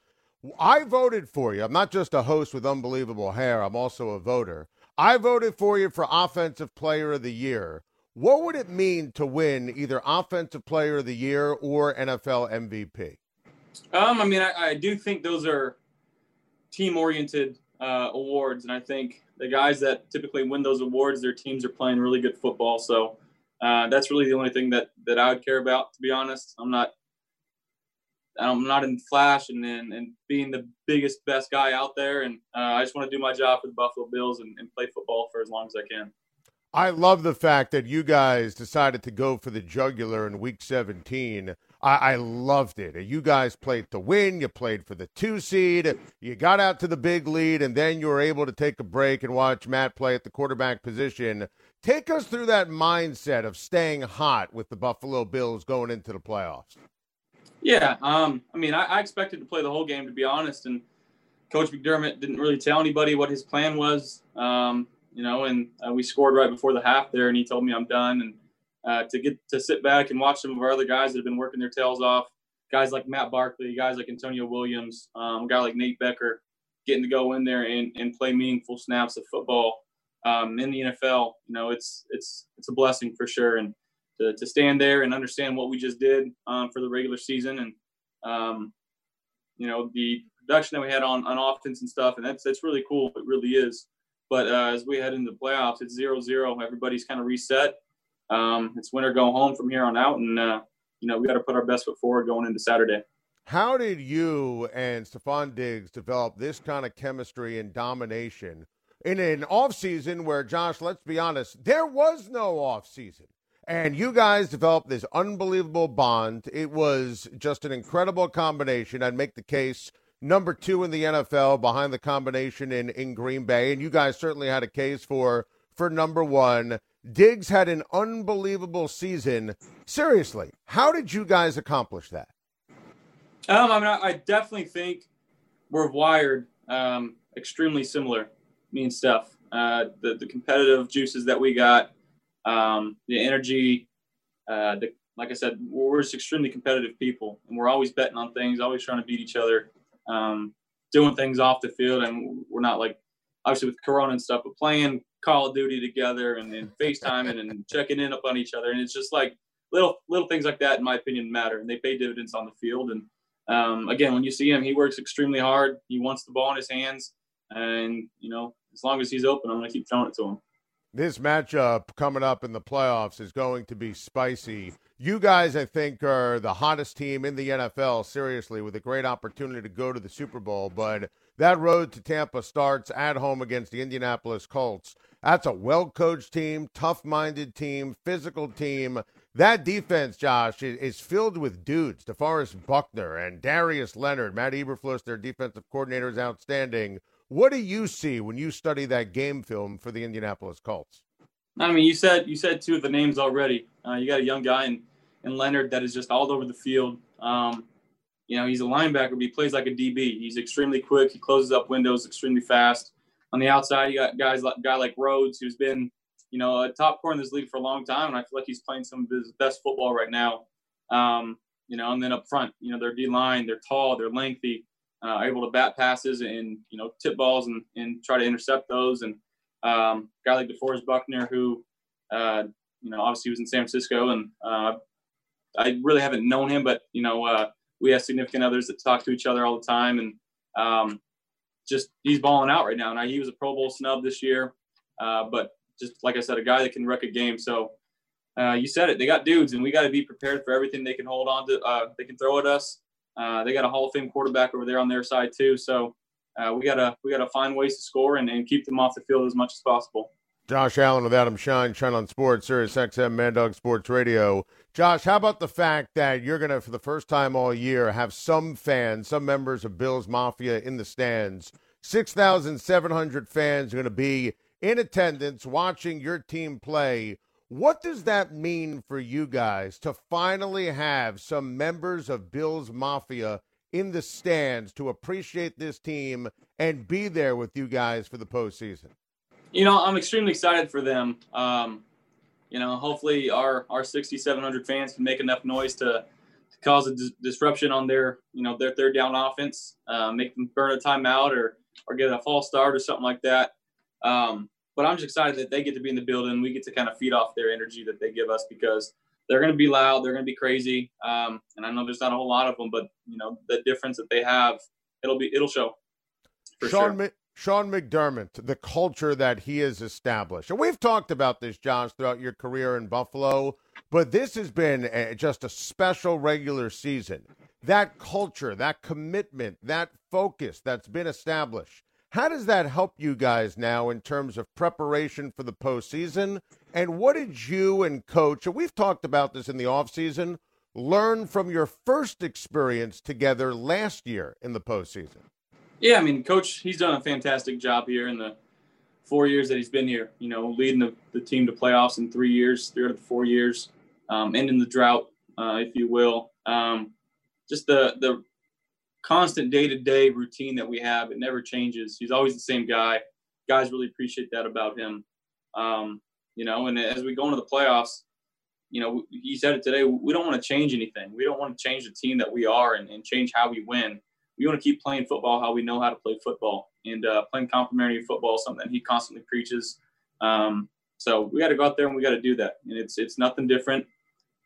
I voted for you. I'm not just a host with unbelievable hair, I'm also a voter. I voted for you for Offensive Player of the Year. What would it mean to win either Offensive Player of the Year or NFL MVP? Um, I mean, I, I do think those are team oriented uh, awards, and I think the guys that typically win those awards, their teams are playing really good football. So uh, that's really the only thing that that I would care about, to be honest. I'm not. I'm not in flash and, and, and being the biggest, best guy out there. And uh, I just want to do my job for the Buffalo Bills and, and play football for as long as I can. I love the fact that you guys decided to go for the jugular in week 17. I, I loved it. You guys played to win. You played for the two seed. You got out to the big lead, and then you were able to take a break and watch Matt play at the quarterback position. Take us through that mindset of staying hot with the Buffalo Bills going into the playoffs. Yeah, um, I mean, I, I expected to play the whole game, to be honest. And Coach McDermott didn't really tell anybody what his plan was. Um, you know, and uh, we scored right before the half there, and he told me I'm done. And uh, to get to sit back and watch some of our other guys that have been working their tails off, guys like Matt Barkley, guys like Antonio Williams, um, a guy like Nate Becker, getting to go in there and, and play meaningful snaps of football um, in the NFL. You know, it's it's it's a blessing for sure. And to, to stand there and understand what we just did um, for the regular season and um, you know the production that we had on on offense and stuff, and that's that's really cool. It really is. But uh, as we head into the playoffs, it's zero zero. Everybody's kind of reset. Um, it's win or go home from here on out, and uh, you know we got to put our best foot forward going into Saturday. How did you and Stefon Diggs develop this kind of chemistry and domination in an offseason where, Josh, let's be honest, there was no offseason? And you guys developed this unbelievable bond. It was just an incredible combination. I'd make the case number two in the NFL behind the combination in, in Green Bay. And you guys certainly had a case for for number one. Diggs had an unbelievable season. Seriously, how did you guys accomplish that? Um, I mean, I, I definitely think we're wired um, extremely similar. Me and Steph, uh, the the competitive juices that we got, um, the energy, uh, the like I said, we're just extremely competitive people, and we're always betting on things, always trying to beat each other, um, doing things off the field, and we're not like obviously with Corona and stuff, but playing Call of Duty together and, and FaceTiming and checking in up on each other, and it's just like little little things like that, in my opinion, matter, and they pay dividends on the field. And um, again, when you see him, he works extremely hard. He wants the ball in his hands, and you know, as long as he's open, I'm going to keep throwing it to him. This matchup coming up in the playoffs is going to be spicy. You guys, I think, are the hottest team in the NFL, seriously, with a great opportunity to go to the Super Bowl. But that road to Tampa starts at home against the Indianapolis Colts. That's a well coached team, tough minded team, physical team. That defense, Josh, is filled with dudes. DeForest Buckner and Darius Leonard, Matt Eberflus, their defensive coordinator, is outstanding. What do you see when you study that game film for the Indianapolis Colts? I mean, you said you said two of the names already. Uh, you got a young guy in, in Leonard that is just all over the field. Um, you know, he's a linebacker, but he plays like a DB. He's extremely quick. He closes up windows extremely fast. On the outside, you got guys like guy like Rhodes, who's been, you know, a top corner in this league for a long time, and I feel like he's playing some of his best football right now. Um, you know, and then up front, you know, their D line, they're tall, they're lengthy uh, able to bat passes and you know tip balls and, and try to intercept those. And um, guy like DeForest Buckner, who uh, you know obviously was in San Francisco, and uh, I really haven't known him, but you know uh, we have significant others that talk to each other all the time, and um, just he's balling out right now. Now he was a Pro Bowl snub this year, uh, but just like I said, a guy that can wreck a game. So. Uh, you said it. They got dudes, and we got to be prepared for everything they can hold on to. they can throw at us. Uh, they got a Hall of Fame quarterback over there on their side too. So uh, we gotta we gotta find ways to score and, and keep them off the field as much as possible. Josh Allen with Adam Schein, Schein on Sports, Sirius XM, Mad Dog Sports Radio. Josh, how about the fact that you're going to, for the first time all year, have some fans, some members of Bills Mafia in the stands? 6,700 fans are going to be in attendance watching your team play. What does that mean for you guys to finally have some members of Bill's Mafia in the stands to appreciate this team and be there with you guys for the postseason? You know, I'm extremely excited for them. Um, you know, hopefully our our 6,700 fans can make enough noise to, to cause a dis- disruption on their you know their third down offense, uh, make them burn a timeout or or get a false start or something like that. Um, but I'm just excited that they get to be in the building. We get to kind of feed off their energy that they give us because they're going to be loud, they're going to be crazy, um, and I know there's not a whole lot of them, but you know the difference that they have, it'll be it'll show. For Sean, sure. Sean McDermott, the culture that he has established, and we've talked about this, Josh, throughout your career in Buffalo, but this has been a, just a special regular season. That culture, that commitment, that focus that's been established how does that help you guys now in terms of preparation for the postseason? And what did you and coach, and we've talked about this in the offseason, learn from your first experience together last year in the postseason? Yeah, I mean, coach, he's done a fantastic job here in the four years that he's been here, you know, leading the, the team to playoffs in three years, three out of the four years, um, ending the drought, uh, if you will. Um, just the, the constant day to day routine that we have. It never changes. He's always the same guy. Guys really appreciate that about him. Um, you know, and as we go into the playoffs, you know, he said it today. We don't want to change anything. We don't want to change the team that we are and, and change how we win. We want to keep playing football how we know how to play football and uh, playing complementary football, something he constantly preaches. Um, so we got to go out there and we got to do that. And it's it's nothing different.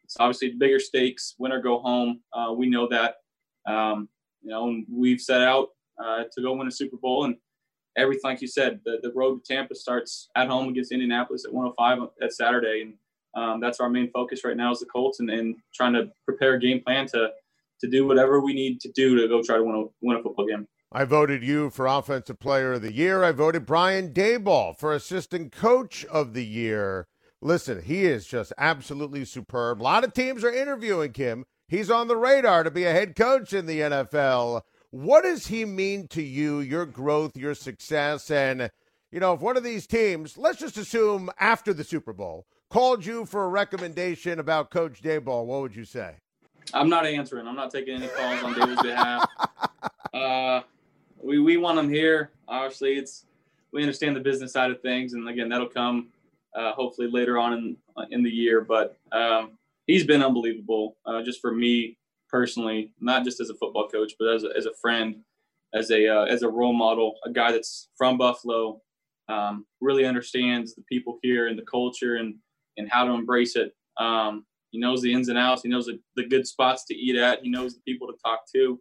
It's obviously bigger stakes, win or go home. Uh, we know that. Um, you know, and we've set out uh, to go win a Super Bowl. And everything, like you said, the, the road to Tampa starts at home against Indianapolis at 105 at Saturday. And um, that's our main focus right now is the Colts and, and trying to prepare a game plan to, to do whatever we need to do to go try to win a, win a football game. I voted you for Offensive Player of the Year. I voted Brian Daboll for Assistant Coach of the Year. Listen, he is just absolutely superb. A lot of teams are interviewing him. He's on the radar to be a head coach in the NFL. What does he mean to you, your growth, your success? And, you know, if one of these teams, let's just assume after the Super Bowl, called you for a recommendation about Coach Daboll, what would you say? I'm not answering. I'm not taking any calls on David's behalf. Uh, we we want him here. Obviously, it's we understand the business side of things, and again, that'll come uh, hopefully later on in in the year. But um, he's been unbelievable, uh, just for me personally, not just as a football coach, but as a, as a friend, as a uh, as a role model, a guy that's from Buffalo, um, really understands the people here and the culture and and how to embrace it. Um, he knows the ins and outs. He knows the, the, good spots to eat at. He knows the people to talk to.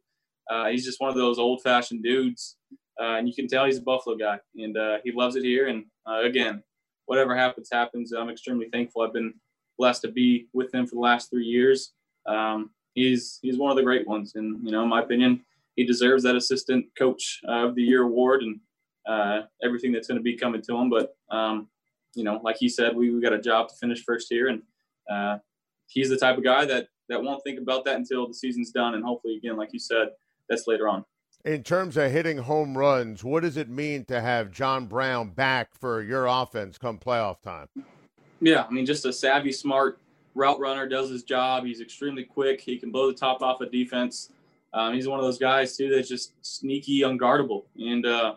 Uh, he's just one of those old fashioned dudes. Uh, and you can tell he's a Buffalo guy and uh, he loves it here. And uh, again, whatever happens, happens. I'm extremely thankful. I've been blessed to be with him for the last three years. Um, he's he's one of the great ones, and you know, in my opinion, he deserves that assistant coach of the year award and uh, everything that's going to be coming to him. But um, you know, like he said, we, we got a job to finish first here, and uh, he's the type of guy that that won't think about that until the season's done, and hopefully, again, like you said, that's later on. In terms of hitting home runs, what does it mean to have John Brown back for your offense come playoff time? Yeah, I mean, just a savvy, smart route runner, does his job. He's extremely quick. He can blow the top off a of defense. Um, he's one of those guys too that's just sneaky, unguardable, and uh,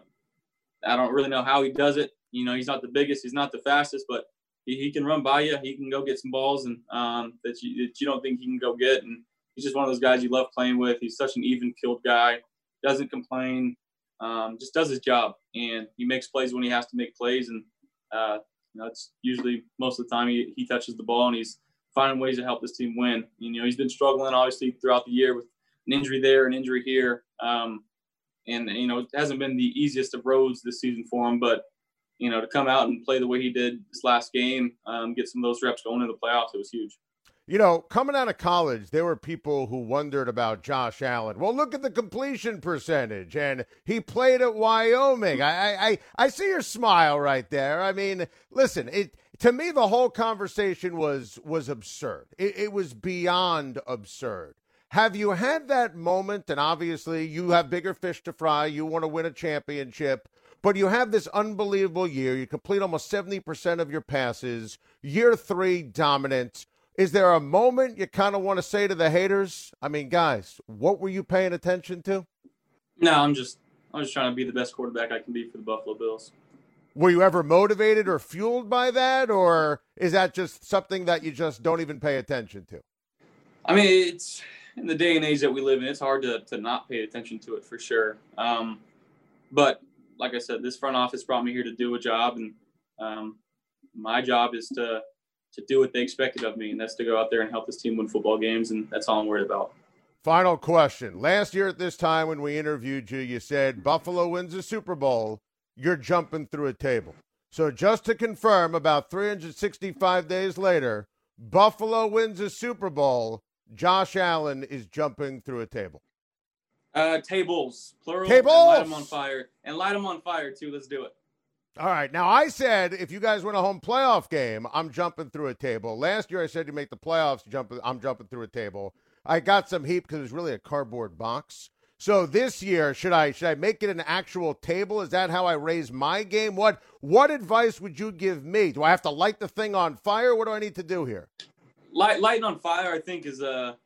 I don't really know how he does it. You know, he's not the biggest, he's not the fastest, but he, he can run by you. He can go get some balls and um, that you that you don't think he can go get. And he's just one of those guys you love playing with. He's such an even killed guy. Doesn't complain. Um, just does his job, and he makes plays when he has to make plays. And uh, you know, it's usually most of the time he, he touches the ball and he's finding ways to help this team win. You know, he's been struggling obviously throughout the year with an injury there, an injury here. Um, and, you know, it hasn't been the easiest of roads this season for him, but, you know, to come out and play the way he did this last game, um, get some of those reps going in the playoffs, it was huge. You know, coming out of college, there were people who wondered about Josh Allen. Well, look at the completion percentage, and he played at Wyoming. I, I, I see your smile right there. I mean, listen, it to me the whole conversation was was absurd. It, it was beyond absurd. Have you had that moment? And obviously, you have bigger fish to fry. You want to win a championship but you have this unbelievable year. You complete almost 70% of your passes. Year three dominant. Is there a moment you kind of want to say to the haters? I mean, guys, what were you paying attention to? No, I'm just I'm just trying to be the best quarterback I can be for the Buffalo Bills. Were you ever motivated or fueled by that, or is that just something that you just don't even pay attention to? I mean, it's in the day and age that we live in. It's hard to to not pay attention to it for sure. Um, but like I said, this front office brought me here to do a job, and um, my job is to to do what they expected of me, and that's to go out there and help this team win football games, and that's all I'm worried about. Final question. Last year at this time when we interviewed you, you said Buffalo wins the Super Bowl, you're jumping through a table. So just to confirm, about 365 days later, Buffalo wins a Super Bowl. Josh Allen is jumping through a table. Uh, tables, plural. Tables. Light them on fire, and light them on fire too. Let's do it. All right. Now, I said if you guys win a home playoff game, I'm jumping through a table. Last year, I said you make the playoffs, jump, I'm jumping through a table. I got some heat because it was really a cardboard box. So this year, should I should I make it an actual table? Is that how I raise my game? What what advice would you give me? Do I have to light the thing on fire? What do I need to do here? Light lighting on fire, I think, is a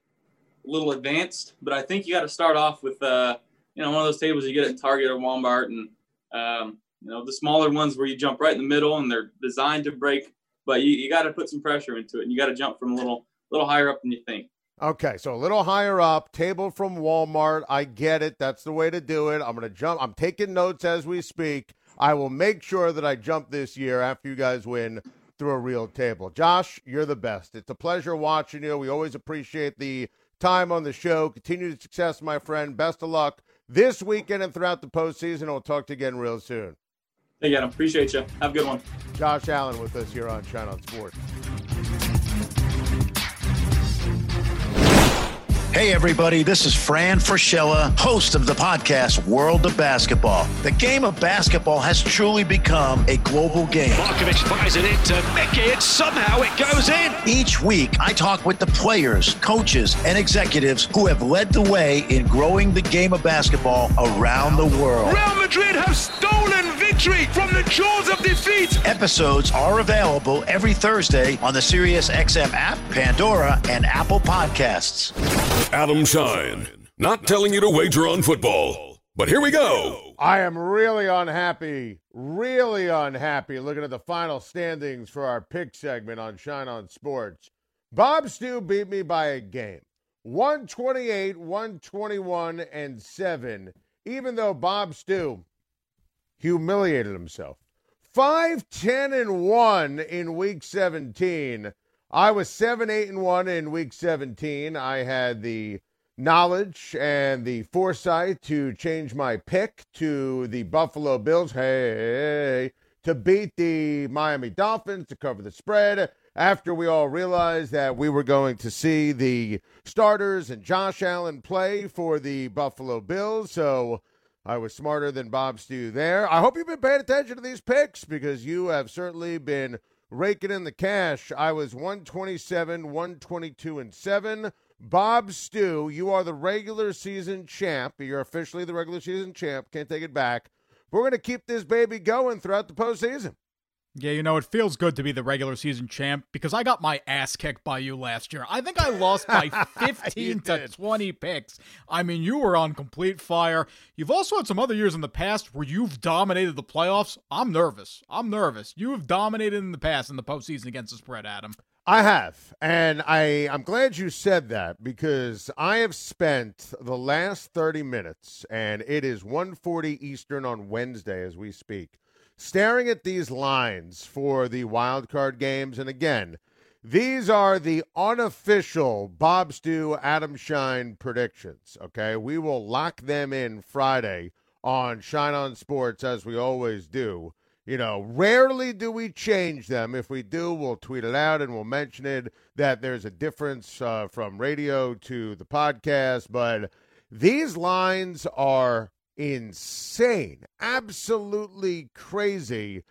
little advanced, but I think you got to start off with uh, you know one of those tables you get at Target or Walmart, and um, you know, the smaller ones where you jump right in the middle and they're designed to break, but you, you got to put some pressure into it and you got to jump from a little little higher up than you think. Okay, so a little higher up, table from Walmart. I get it. That's the way to do it. I'm going to jump. I'm taking notes as we speak. I will make sure that I jump this year after you guys win through a real table. Josh, you're the best. It's a pleasure watching you. We always appreciate the time on the show. Continued success, my friend. Best of luck this weekend and throughout the postseason. We'll talk to you again real soon. Hey, Adam. Appreciate you. Have a good one. Josh Allen with us here on Channel Sports. Hey, everybody, this is Fran Fraschilla, host of the podcast World of Basketball. The game of basketball has truly become a global game. Markovic fires it into Mickey, and somehow it goes in. Each week, I talk with the players, coaches, and executives who have led the way in growing the game of basketball around the world. Real Madrid have stolen victory victory from the jaws of defeat. Episodes are available every Thursday on the SiriusXM app, Pandora, and Apple Podcasts. Adam Schein, not telling you to wager on football, but here we go. I am really unhappy, really unhappy looking at the final standings for our pick segment on Schein on Sports. Bob Stew beat me by a game. 128, 121, and 7, even though Bob Stew humiliated himself. 5 10 and 1 in week 17. I was 7 8 and 1 in week 17. I had the knowledge and the foresight to change my pick to the Buffalo Bills. Hey, to beat the Miami Dolphins to cover the spread after we all realized that we were going to see the starters and Josh Allen play for the Buffalo Bills. So I was smarter than Bob Stew there. I hope you've been paying attention to these picks because you have certainly been raking in the cash. I was 127, 122, and 7. Bob Stew, you are the regular season champ. You're officially the regular season champ. Can't take it back. We're going to keep this baby going throughout the postseason. Yeah, you know, it feels good to be the regular season champ because I got my ass kicked by you last year. I think I lost by 15 to 20 picks. I mean, you were on complete fire. You've also had some other years in the past where you've dominated the playoffs. I'm nervous. I'm nervous. You have dominated in the past in the postseason against the spread, Adam. I have. And I, I'm glad you said that because I have spent the last 30 minutes, and it is 1.40 Eastern on Wednesday as we speak staring at these lines for the wild card games. And again, these are the unofficial Bob Stew, Adam Schein predictions. Okay. We will lock them in Friday on Schein on Sports as we always do. You know, rarely do we change them. If we do, we'll tweet it out and we'll mention it that there's a difference uh, from radio to the podcast. But these lines are insane, absolutely crazy.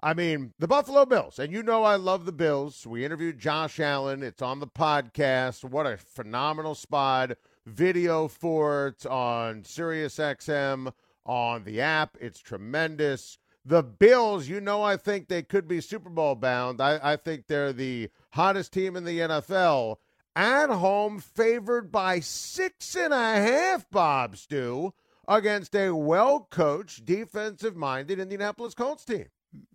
I mean, the Buffalo Bills, and you know I love the Bills. We interviewed Josh Allen. It's on the podcast. What a phenomenal spot. Video for it on SiriusXM, on the app. It's tremendous. The Bills, you know, I think they could be Super Bowl bound. I, I think they're the hottest team in the NFL. At home, favored by six and a half, Bob Stew against a well coached, defensive minded Indianapolis Colts team.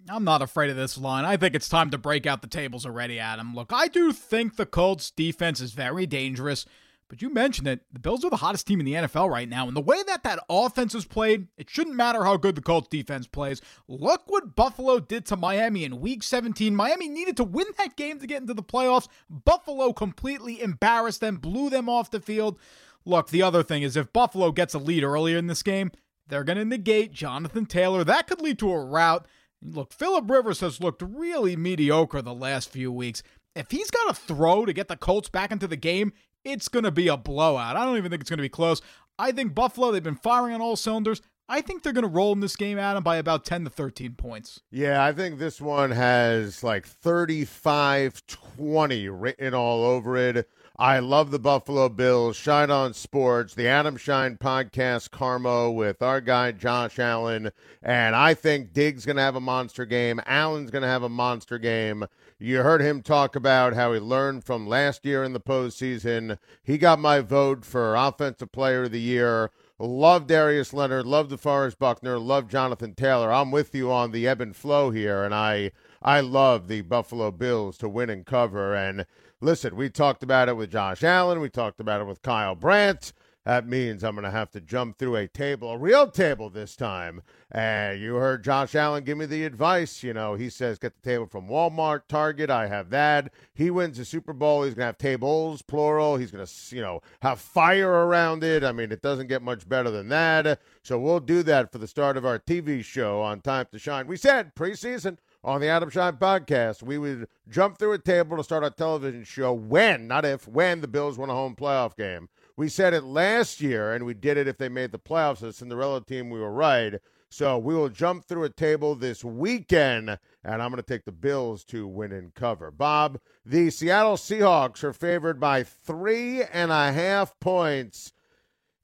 I'm not afraid of this line. I think it's time to break out the tables already, Adam. Look, I do think the Colts defense is very dangerous, but you mentioned it. The Bills are the hottest team in the NFL right now, and the way that that offense is played, it shouldn't matter how good the Colts defense plays. Look what Buffalo did to Miami in week 17. Miami needed to win that game to get into the playoffs. Buffalo completely embarrassed them, blew them off the field. Look, the other thing is if Buffalo gets a lead earlier in this game, they're going to negate Jonathan Taylor. That could lead to a rout. Look, Philip Rivers has looked really mediocre the last few weeks. If he's got a throw to get the Colts back into the game, it's going to be a blowout. I don't even think it's going to be close. I think Buffalo, they've been firing on all cylinders. I think they're going to roll in this game, Adam, by about 10 to 13 points. Yeah, I think this one has like 35 20 written all over it. I love the Buffalo Bills. Schein on Sports, the Adam Schein podcast, Carmo with our guy Josh Allen, and I think Diggs going to have a monster game. Allen's going to have a monster game. You heard him talk about how he learned from last year in the postseason. He got my vote for Offensive Player of the Year. Love Darius Leonard, love DeForest Buckner, love Jonathan Taylor. I'm with you on the ebb and flow here, and I I love the Buffalo Bills to win and cover. And listen, we talked about it with Josh Allen. We talked about it with Kyle Brandt. That means I'm going to have to jump through a table, a real table this time. And you heard Josh Allen give me the advice. You know, he says get the table from Walmart, Target. I have that. He wins the Super Bowl. He's going to have tables, plural. He's going to, you know, have fire around it. I mean, it doesn't get much better than that. So we'll do that for the start of our TV show on Time to Schein. We said preseason on the Adam Schein podcast, we would jump through a table to start our television show when, not if, when the Bills won a home playoff game. We said it last year, and we did it if they made the playoffs. As Cinderella team, we were right. So we will jump through a table this weekend, and I'm going to take the Bills to win and cover. Bob, the Seattle Seahawks are favored by three and a half points,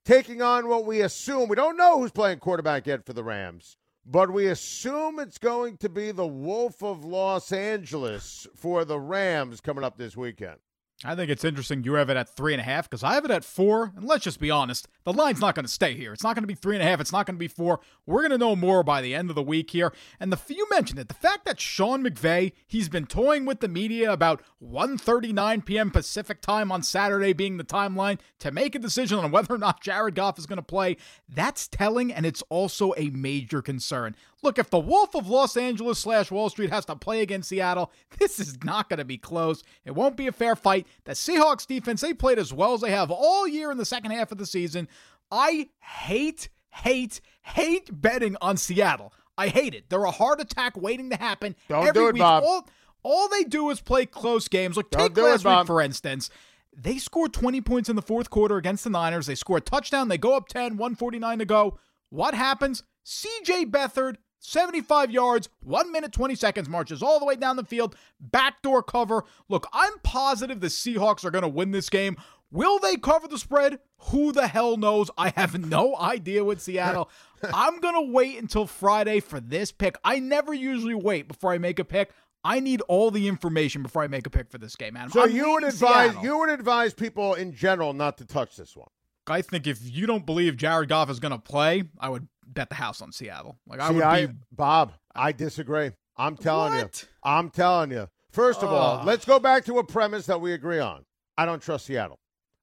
taking on what we assume. We don't know who's playing quarterback yet for the Rams but we assume it's going to be the Wolf of Los Angeles for the Rams coming up this weekend. I think it's interesting you have it at three and a half because I have it at four. And let's just be honest, the line's not going to stay here. It's not going to be three and a half. It's not going to be four. We're going to know more by the end of the week here. And the you mentioned it, the fact that Sean McVay he's been toying with the media about 1:39 p.m. Pacific time on Saturday being the timeline to make a decision on whether or not Jared Goff is going to play. That's telling, and it's also a major concern. Look, if the Wolf of Los Angeles slash Wall Street has to play against Seattle, this is not going to be close. It won't be a fair fight. The Seahawks defense, they played as well as they have all year in the second half of the season. I hate, hate, hate betting on Seattle. I hate it. They're a heart attack waiting to happen. Don't every do it, week. Bob. All, all they do is play close games. Like Don't take do it, last Bob. week, for instance. They scored 20 points in the fourth quarter against the Niners. They score a touchdown. They go up 10, 149 to go. What happens? CJ Beathard, 75 yards, 1 minute 20 seconds, marches all the way down the field, backdoor cover. Look, I'm positive the Seahawks are going to win this game. Will they cover the spread? Who the hell knows? I have no idea with Seattle. I'm going to wait until Friday for this pick. I never usually wait before I make a pick. I need all the information before I make a pick for this game, Adam. So I'm you would advise Seattle. you would advise people in general not to touch this one. I think if you don't believe Jared Goff is going to play, I would bet the house on Seattle. Like I See, would I, be Bob, I disagree. I'm telling What? you. I'm telling you. First of all, let's go back to a premise that we agree on. I don't trust Seattle.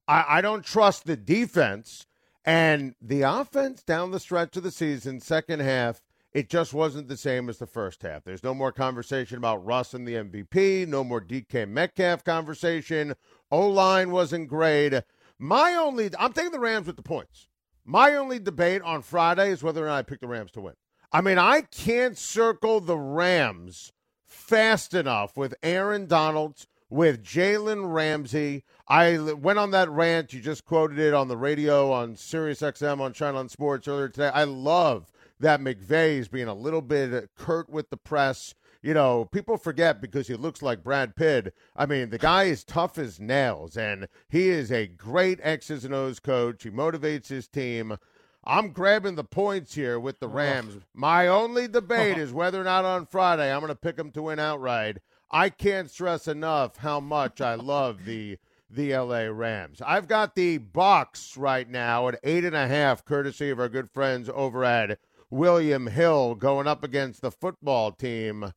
I, I don't trust the defense and the offense down the stretch of the season, second half. It just wasn't the same as the first half. There's no more conversation about Russ and the MVP, no more DK Metcalf conversation. O line wasn't great. My only, I'm taking the Rams with the points. My only debate on Friday is whether or not I pick the Rams to win. I mean, I can't circle the Rams fast enough with Aaron Donald, with Jalen Ramsey. I went on that rant. You just quoted it on the radio on Sirius XM on Channel on Sports earlier today. I love that McVay is being a little bit curt with the press. You know, people forget because he looks like Brad Pitt. I mean, the guy is tough as nails, and he is a great X's and O's coach. He motivates his team. I'm grabbing the points here with the Rams. My only debate is whether or not on Friday I'm going to pick them to win outright. I can't stress enough how much I love the the LA Rams. I've got the Bucs right now at eight and a half, courtesy of our good friends over at William Hill, going up against the football team.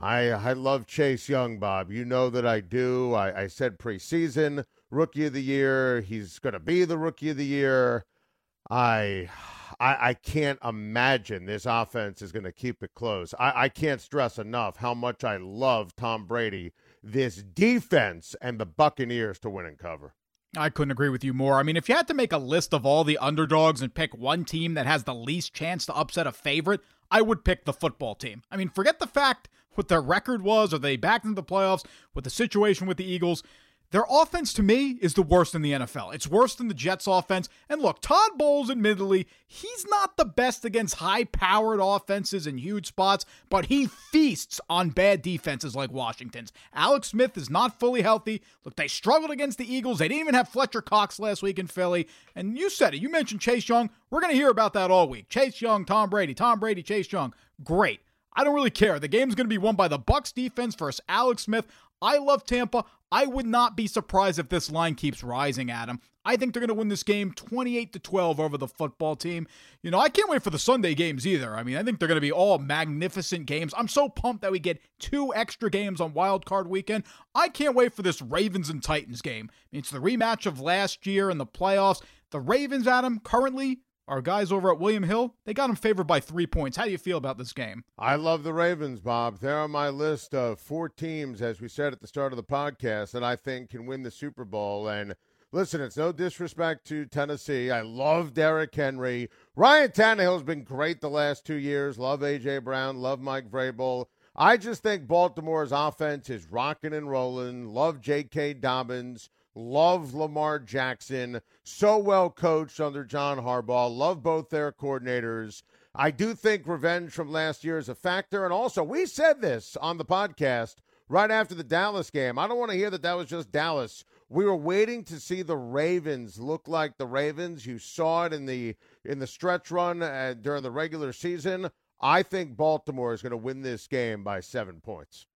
I I love Chase Young, Bob. You know that I do. I, I said preseason rookie of the year. He's going to be the rookie of the year. I, I, I can't imagine this offense is going to keep it close. I, I can't stress enough how much I love Tom Brady, this defense, and the Buccaneers to win and cover. I couldn't agree with you more. I mean, if you had to make a list of all the underdogs and pick one team that has the least chance to upset a favorite, I would pick the football team. I mean, forget the fact what their record was or they backed into the playoffs with the situation with the Eagles. Their offense to me is the worst in the NFL. It's worse than the Jets offense. And look, Todd Bowles, admittedly, he's not the best against high powered offenses in huge spots, but he feasts on bad defenses like Washington's. Alex Smith is not fully healthy. Look, they struggled against the Eagles. They didn't even have Fletcher Cox last week in Philly. And you said it. You mentioned Chase Young. We're going to hear about that all week. Chase Young, Tom Brady, Tom Brady, Chase Young. Great. I don't really care. The game's going to be won by the Bucs defense versus Alex Smith. I love Tampa. I would not be surprised if this line keeps rising, Adam. I think they're going to win this game 28 to 12 over the football team. You know, I can't wait for the Sunday games either. I mean, I think they're going to be all magnificent games. I'm so pumped that we get two extra games on Wild Card weekend. I can't wait for this Ravens and Titans game. I mean, it's the rematch of last year in the playoffs. The Ravens, Adam, currently our guys over at William Hill, they got them favored by three points. How do you feel about this game? I love the Ravens, Bob. They're on my list of four teams, as we said at the start of the podcast, that I think can win the Super Bowl. And listen, it's no disrespect to Tennessee. I love Derrick Henry. Ryan Tannehill's been great the last two years. Love A.J. Brown. Love Mike Vrabel. I just think Baltimore's offense is rocking and rolling. Love J.K. Dobbins. Love Lamar Jackson. So well coached under John Harbaugh. Love both their coordinators. I do think revenge from last year is a factor. And also, we said this on the podcast right after the Dallas game. I don't want to hear that that was just Dallas. We were waiting to see the Ravens look like the Ravens. You saw it in the in the stretch run uh, during the regular season. I think Baltimore is going to win this game by seven points.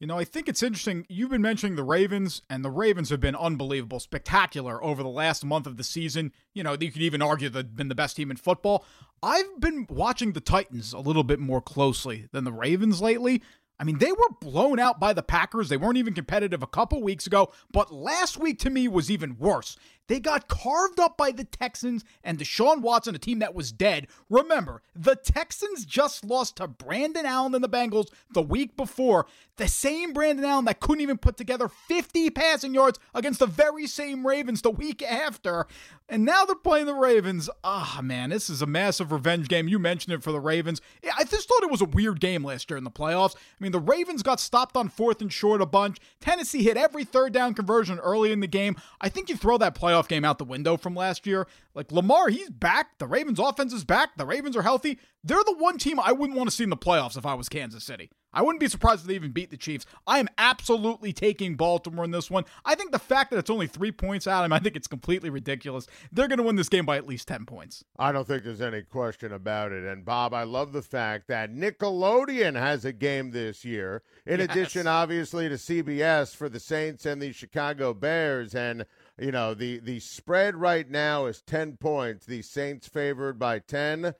You know, I think it's interesting. You've been mentioning the Ravens, and the Ravens have been unbelievable, spectacular over the last month of the season. You know, you could even argue they've been the best team in football. I've been watching the Titans a little bit more closely than the Ravens lately. I mean, they were blown out by the Packers. They weren't even competitive a couple weeks ago, but last week to me was even worse. They got carved up by the Texans and Deshaun Watson, a team that was dead. Remember, the Texans just lost to Brandon Allen and the Bengals the week before. The same Brandon Allen that couldn't even put together 50 passing yards against the very same Ravens the week after. And now they're playing the Ravens. Ah, oh, man, this is a massive revenge game. You mentioned it for the Ravens. I just thought it was a weird game last year in the playoffs. I mean, the Ravens got stopped on fourth and short a bunch. Tennessee hit every third down conversion early in the game. I think you throw that playoff playoff game out the window from last year. Like Lamar, he's back. The Ravens' offense is back. The Ravens are healthy. They're the one team I wouldn't want to see in the playoffs if I was Kansas City. I wouldn't be surprised if they even beat the Chiefs. I am absolutely taking Baltimore in this one. I think the fact that it's only three points out, I, mean, I think it's completely ridiculous. They're going to win this game by at least 10 points. I don't think there's any question about it. And Bob, I love the fact that Nickelodeon has a game this year, in yes. addition, obviously, to CBS for the Saints and the Chicago Bears. And you know, the the spread right now is 10 points. The Saints favored by 10.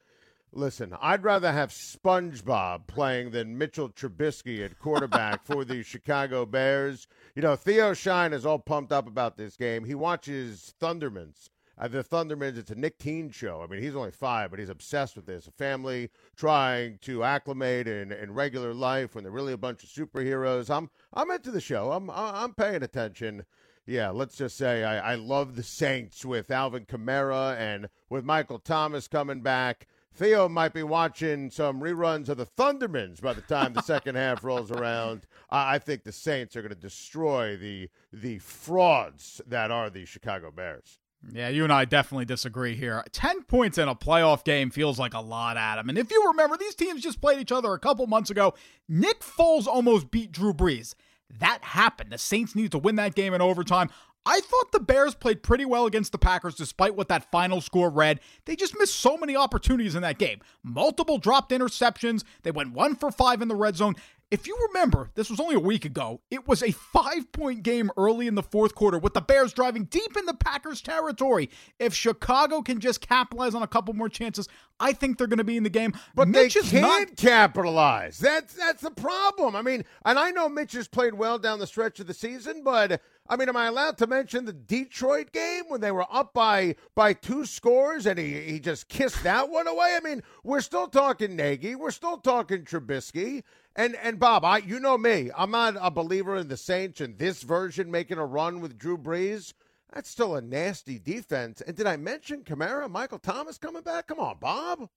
Listen, I'd rather have SpongeBob playing than Mitchell Trubisky at quarterback for the Chicago Bears. You know, Theo Schein is all pumped up about this game. He watches Thundermans. Uh, the Thundermans, it's a Nick Keene show. I mean, he's only five, but he's obsessed with this. A family trying to acclimate in, in regular life when they're really a bunch of superheroes. I'm I'm into the show. I'm I'm paying attention yeah, let's just say I, I love the Saints with Alvin Kamara and with Michael Thomas coming back. Theo might be watching some reruns of the Thundermans by the time the second half rolls around. I think the Saints are going to destroy the the frauds that are the Chicago Bears. Yeah, you and I definitely disagree here. 10 points in a playoff game feels like a lot, Adam. And if you remember, these teams just played each other a couple months ago. Nick Foles almost beat Drew Brees. That happened. The Saints needed to win that game in overtime. I thought the Bears played pretty well against the Packers despite what that final score read. They just missed so many opportunities in that game. Multiple dropped interceptions. They went one for five in the red zone. If you remember, this was only a week ago. It was a five point game early in the fourth quarter with the Bears driving deep in the Packers' territory. If Chicago can just capitalize on a couple more chances, I think they're going to be in the game. But Mitch they can't not- capitalize. That's that's the problem. I mean, and I know Mitch has played well down the stretch of the season, but I mean, am I allowed to mention the Detroit game when they were up by by two scores and he, he just kissed that one away? I mean, we're still talking Nagy, we're still talking Trubisky. And and Bob, I you know me, I'm not a believer in the Saints and this version making a run with Drew Brees. That's still a nasty defense. And did I mention Kamara, Michael Thomas coming back? Come on, Bob.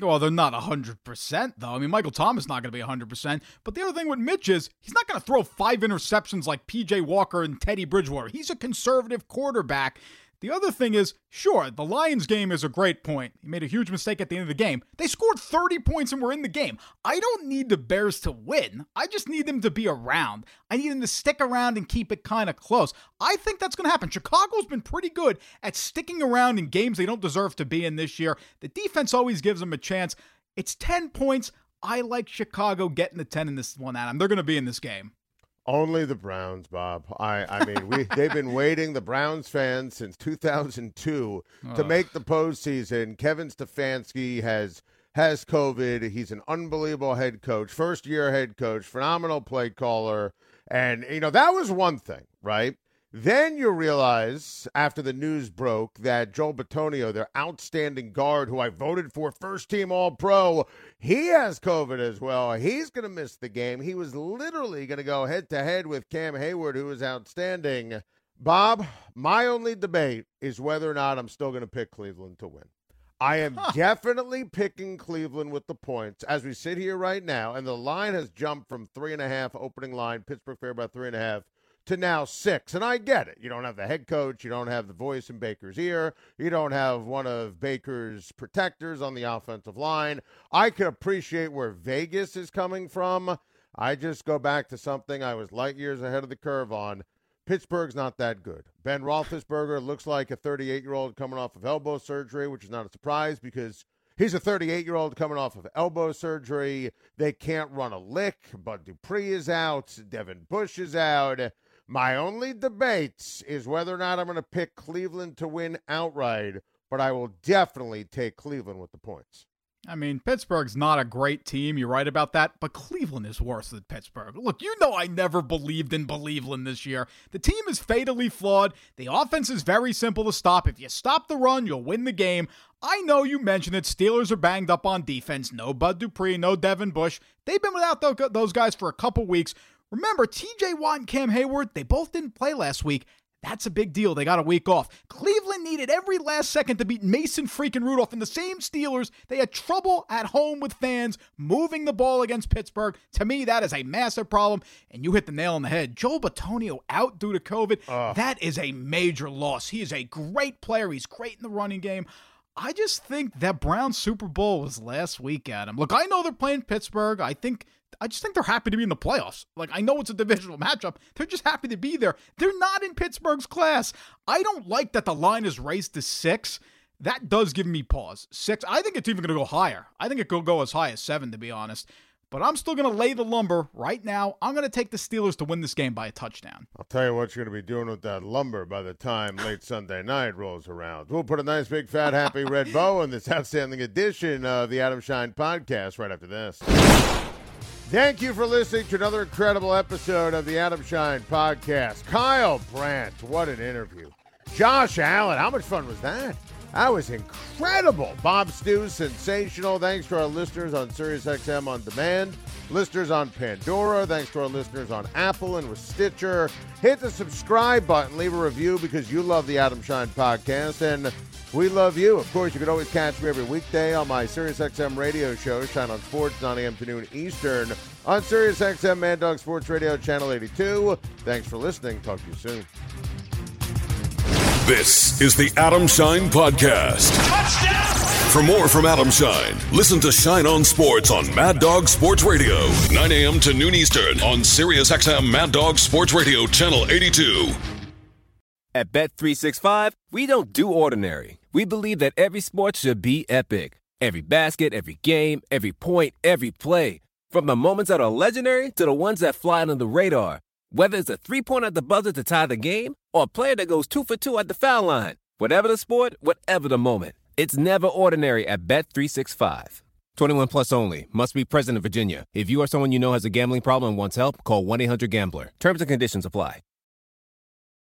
Well, they're not 100%, though. I mean, Michael Thomas not going to be 100%. But the other thing with Mitch is he's not going to throw five interceptions like PJ Walker and Teddy Bridgewater. He's a conservative quarterback. The other thing is, sure, the Lions game is a great point. He made a huge mistake at the end of the game. They scored 30 points and were in the game. I don't need the Bears to win. I just need them to be around. I need them to stick around and keep it kind of close. I think that's going to happen. Chicago's been pretty good at sticking around in games they don't deserve to be in this year. The defense always gives them a chance. It's 10 points. I like Chicago getting the 10 in this one, Adam. They're going to be in this game. Only the Browns, Bob. I, I mean, we they've been waiting the Browns fans since 2002 to make the postseason. Kevin Stefanski has has COVID. He's an unbelievable head coach, first year head coach, phenomenal play caller, and you know that was one thing, right? Then you realize after the news broke that Joel Bitonio, their outstanding guard, who I voted for first team All Pro, he has COVID as well. He's going to miss the game. He was literally going to go head to head with Cam Hayward, who was outstanding. Bob, my only debate is whether or not I'm still going to pick Cleveland to win. I am huh. definitely picking Cleveland with the points as we sit here right now, and the line has jumped from three and a half opening line, Pittsburgh fair by three and a half to now six. And I get it. You don't have the head coach. You don't have the voice in Baker's ear. You don't have one of Baker's protectors on the offensive line. I can appreciate where Vegas is coming from. I just go back to something I was light years ahead of the curve on. Pittsburgh's not that good. Ben Roethlisberger looks like a 38 year old coming off of elbow surgery, which is not a surprise because He's a 38 year old coming off of elbow surgery. They can't run a lick. Bud Dupree is out. Devin Bush is out. My only debate is whether or not I'm going to pick Cleveland to win outright, but I will definitely take Cleveland with the points. I mean, Pittsburgh's not a great team. You're right about that, but Cleveland is worse than Pittsburgh. Look, you know I never believed in Cleveland this year. The team is fatally flawed. The offense is very simple to stop. If you stop the run, you'll win the game. I know you mentioned it. Steelers are banged up on defense. No Bud Dupree, no Devin Bush. They've been without those guys for a couple weeks. Remember, TJ Watt and Cam Hayward, they both didn't play last week. That's a big deal. They got a week off. Cleveland needed every last second to beat Mason freaking Rudolph and the same Steelers. They had trouble at home with fans moving the ball against Pittsburgh. To me, that is a massive problem. And you hit the nail on the head. Joe Bitonio out due to COVID. Uh. That is a major loss. He is a great player. He's great in the running game. I just think that Brown Super Bowl was last week, Adam. Look, I know they're playing Pittsburgh. I think I just think they're happy to be in the playoffs. Like I know it's a divisional matchup. They're just happy to be there. They're not in Pittsburgh's class. I don't like that the line is raised to six. That does give me pause. Six. I think it's even going to go higher. I think it could go as high as seven, to be honest. But I'm still going to lay the lumber right now. I'm going to take the Steelers to win this game by a touchdown. I'll tell you what you're going to be doing with that lumber by the time late Sunday night rolls around. We'll put a nice, big, fat, happy red bow in this outstanding edition of the Adam Schein podcast right after this. Thank you for listening to another incredible episode of the Adam Schein podcast. Kyle Brandt, what an interview. Josh Allen, how much fun was that? That was incredible. Bob Stew, sensational. Thanks to our listeners on SiriusXM On Demand, listeners on Pandora. Thanks to our listeners on Apple and with Stitcher. Hit the subscribe button, leave a review because you love the Adam Schein podcast. And we love you. Of course, you can always catch me every weekday on my SiriusXM radio show, Schein on Sports, 9 a.m. to noon Eastern, on SiriusXM Mad Dog Sports Radio, Channel 82. Thanks for listening. Talk to you soon. This is the Adam Schein Podcast. Touchdown! For more from Adam Schein, listen to Schein on Sports on Mad Dog Sports Radio, 9 a.m. to noon Eastern on SiriusXM Mad Dog Sports Radio, Channel 82. At Bet365, we don't do ordinary. We believe that every sport should be epic. Every basket, every game, every point, every play. From the moments that are legendary to the ones that fly under the radar. Whether it's a three pointer at the buzzer to tie the game or a player that goes two for two at the foul line. Whatever the sport, whatever the moment. It's never ordinary at Bet365. 21 plus only. Must be present in Virginia. If you or someone you know has a gambling problem and wants help, call 1 800 Gambler. Terms and conditions apply.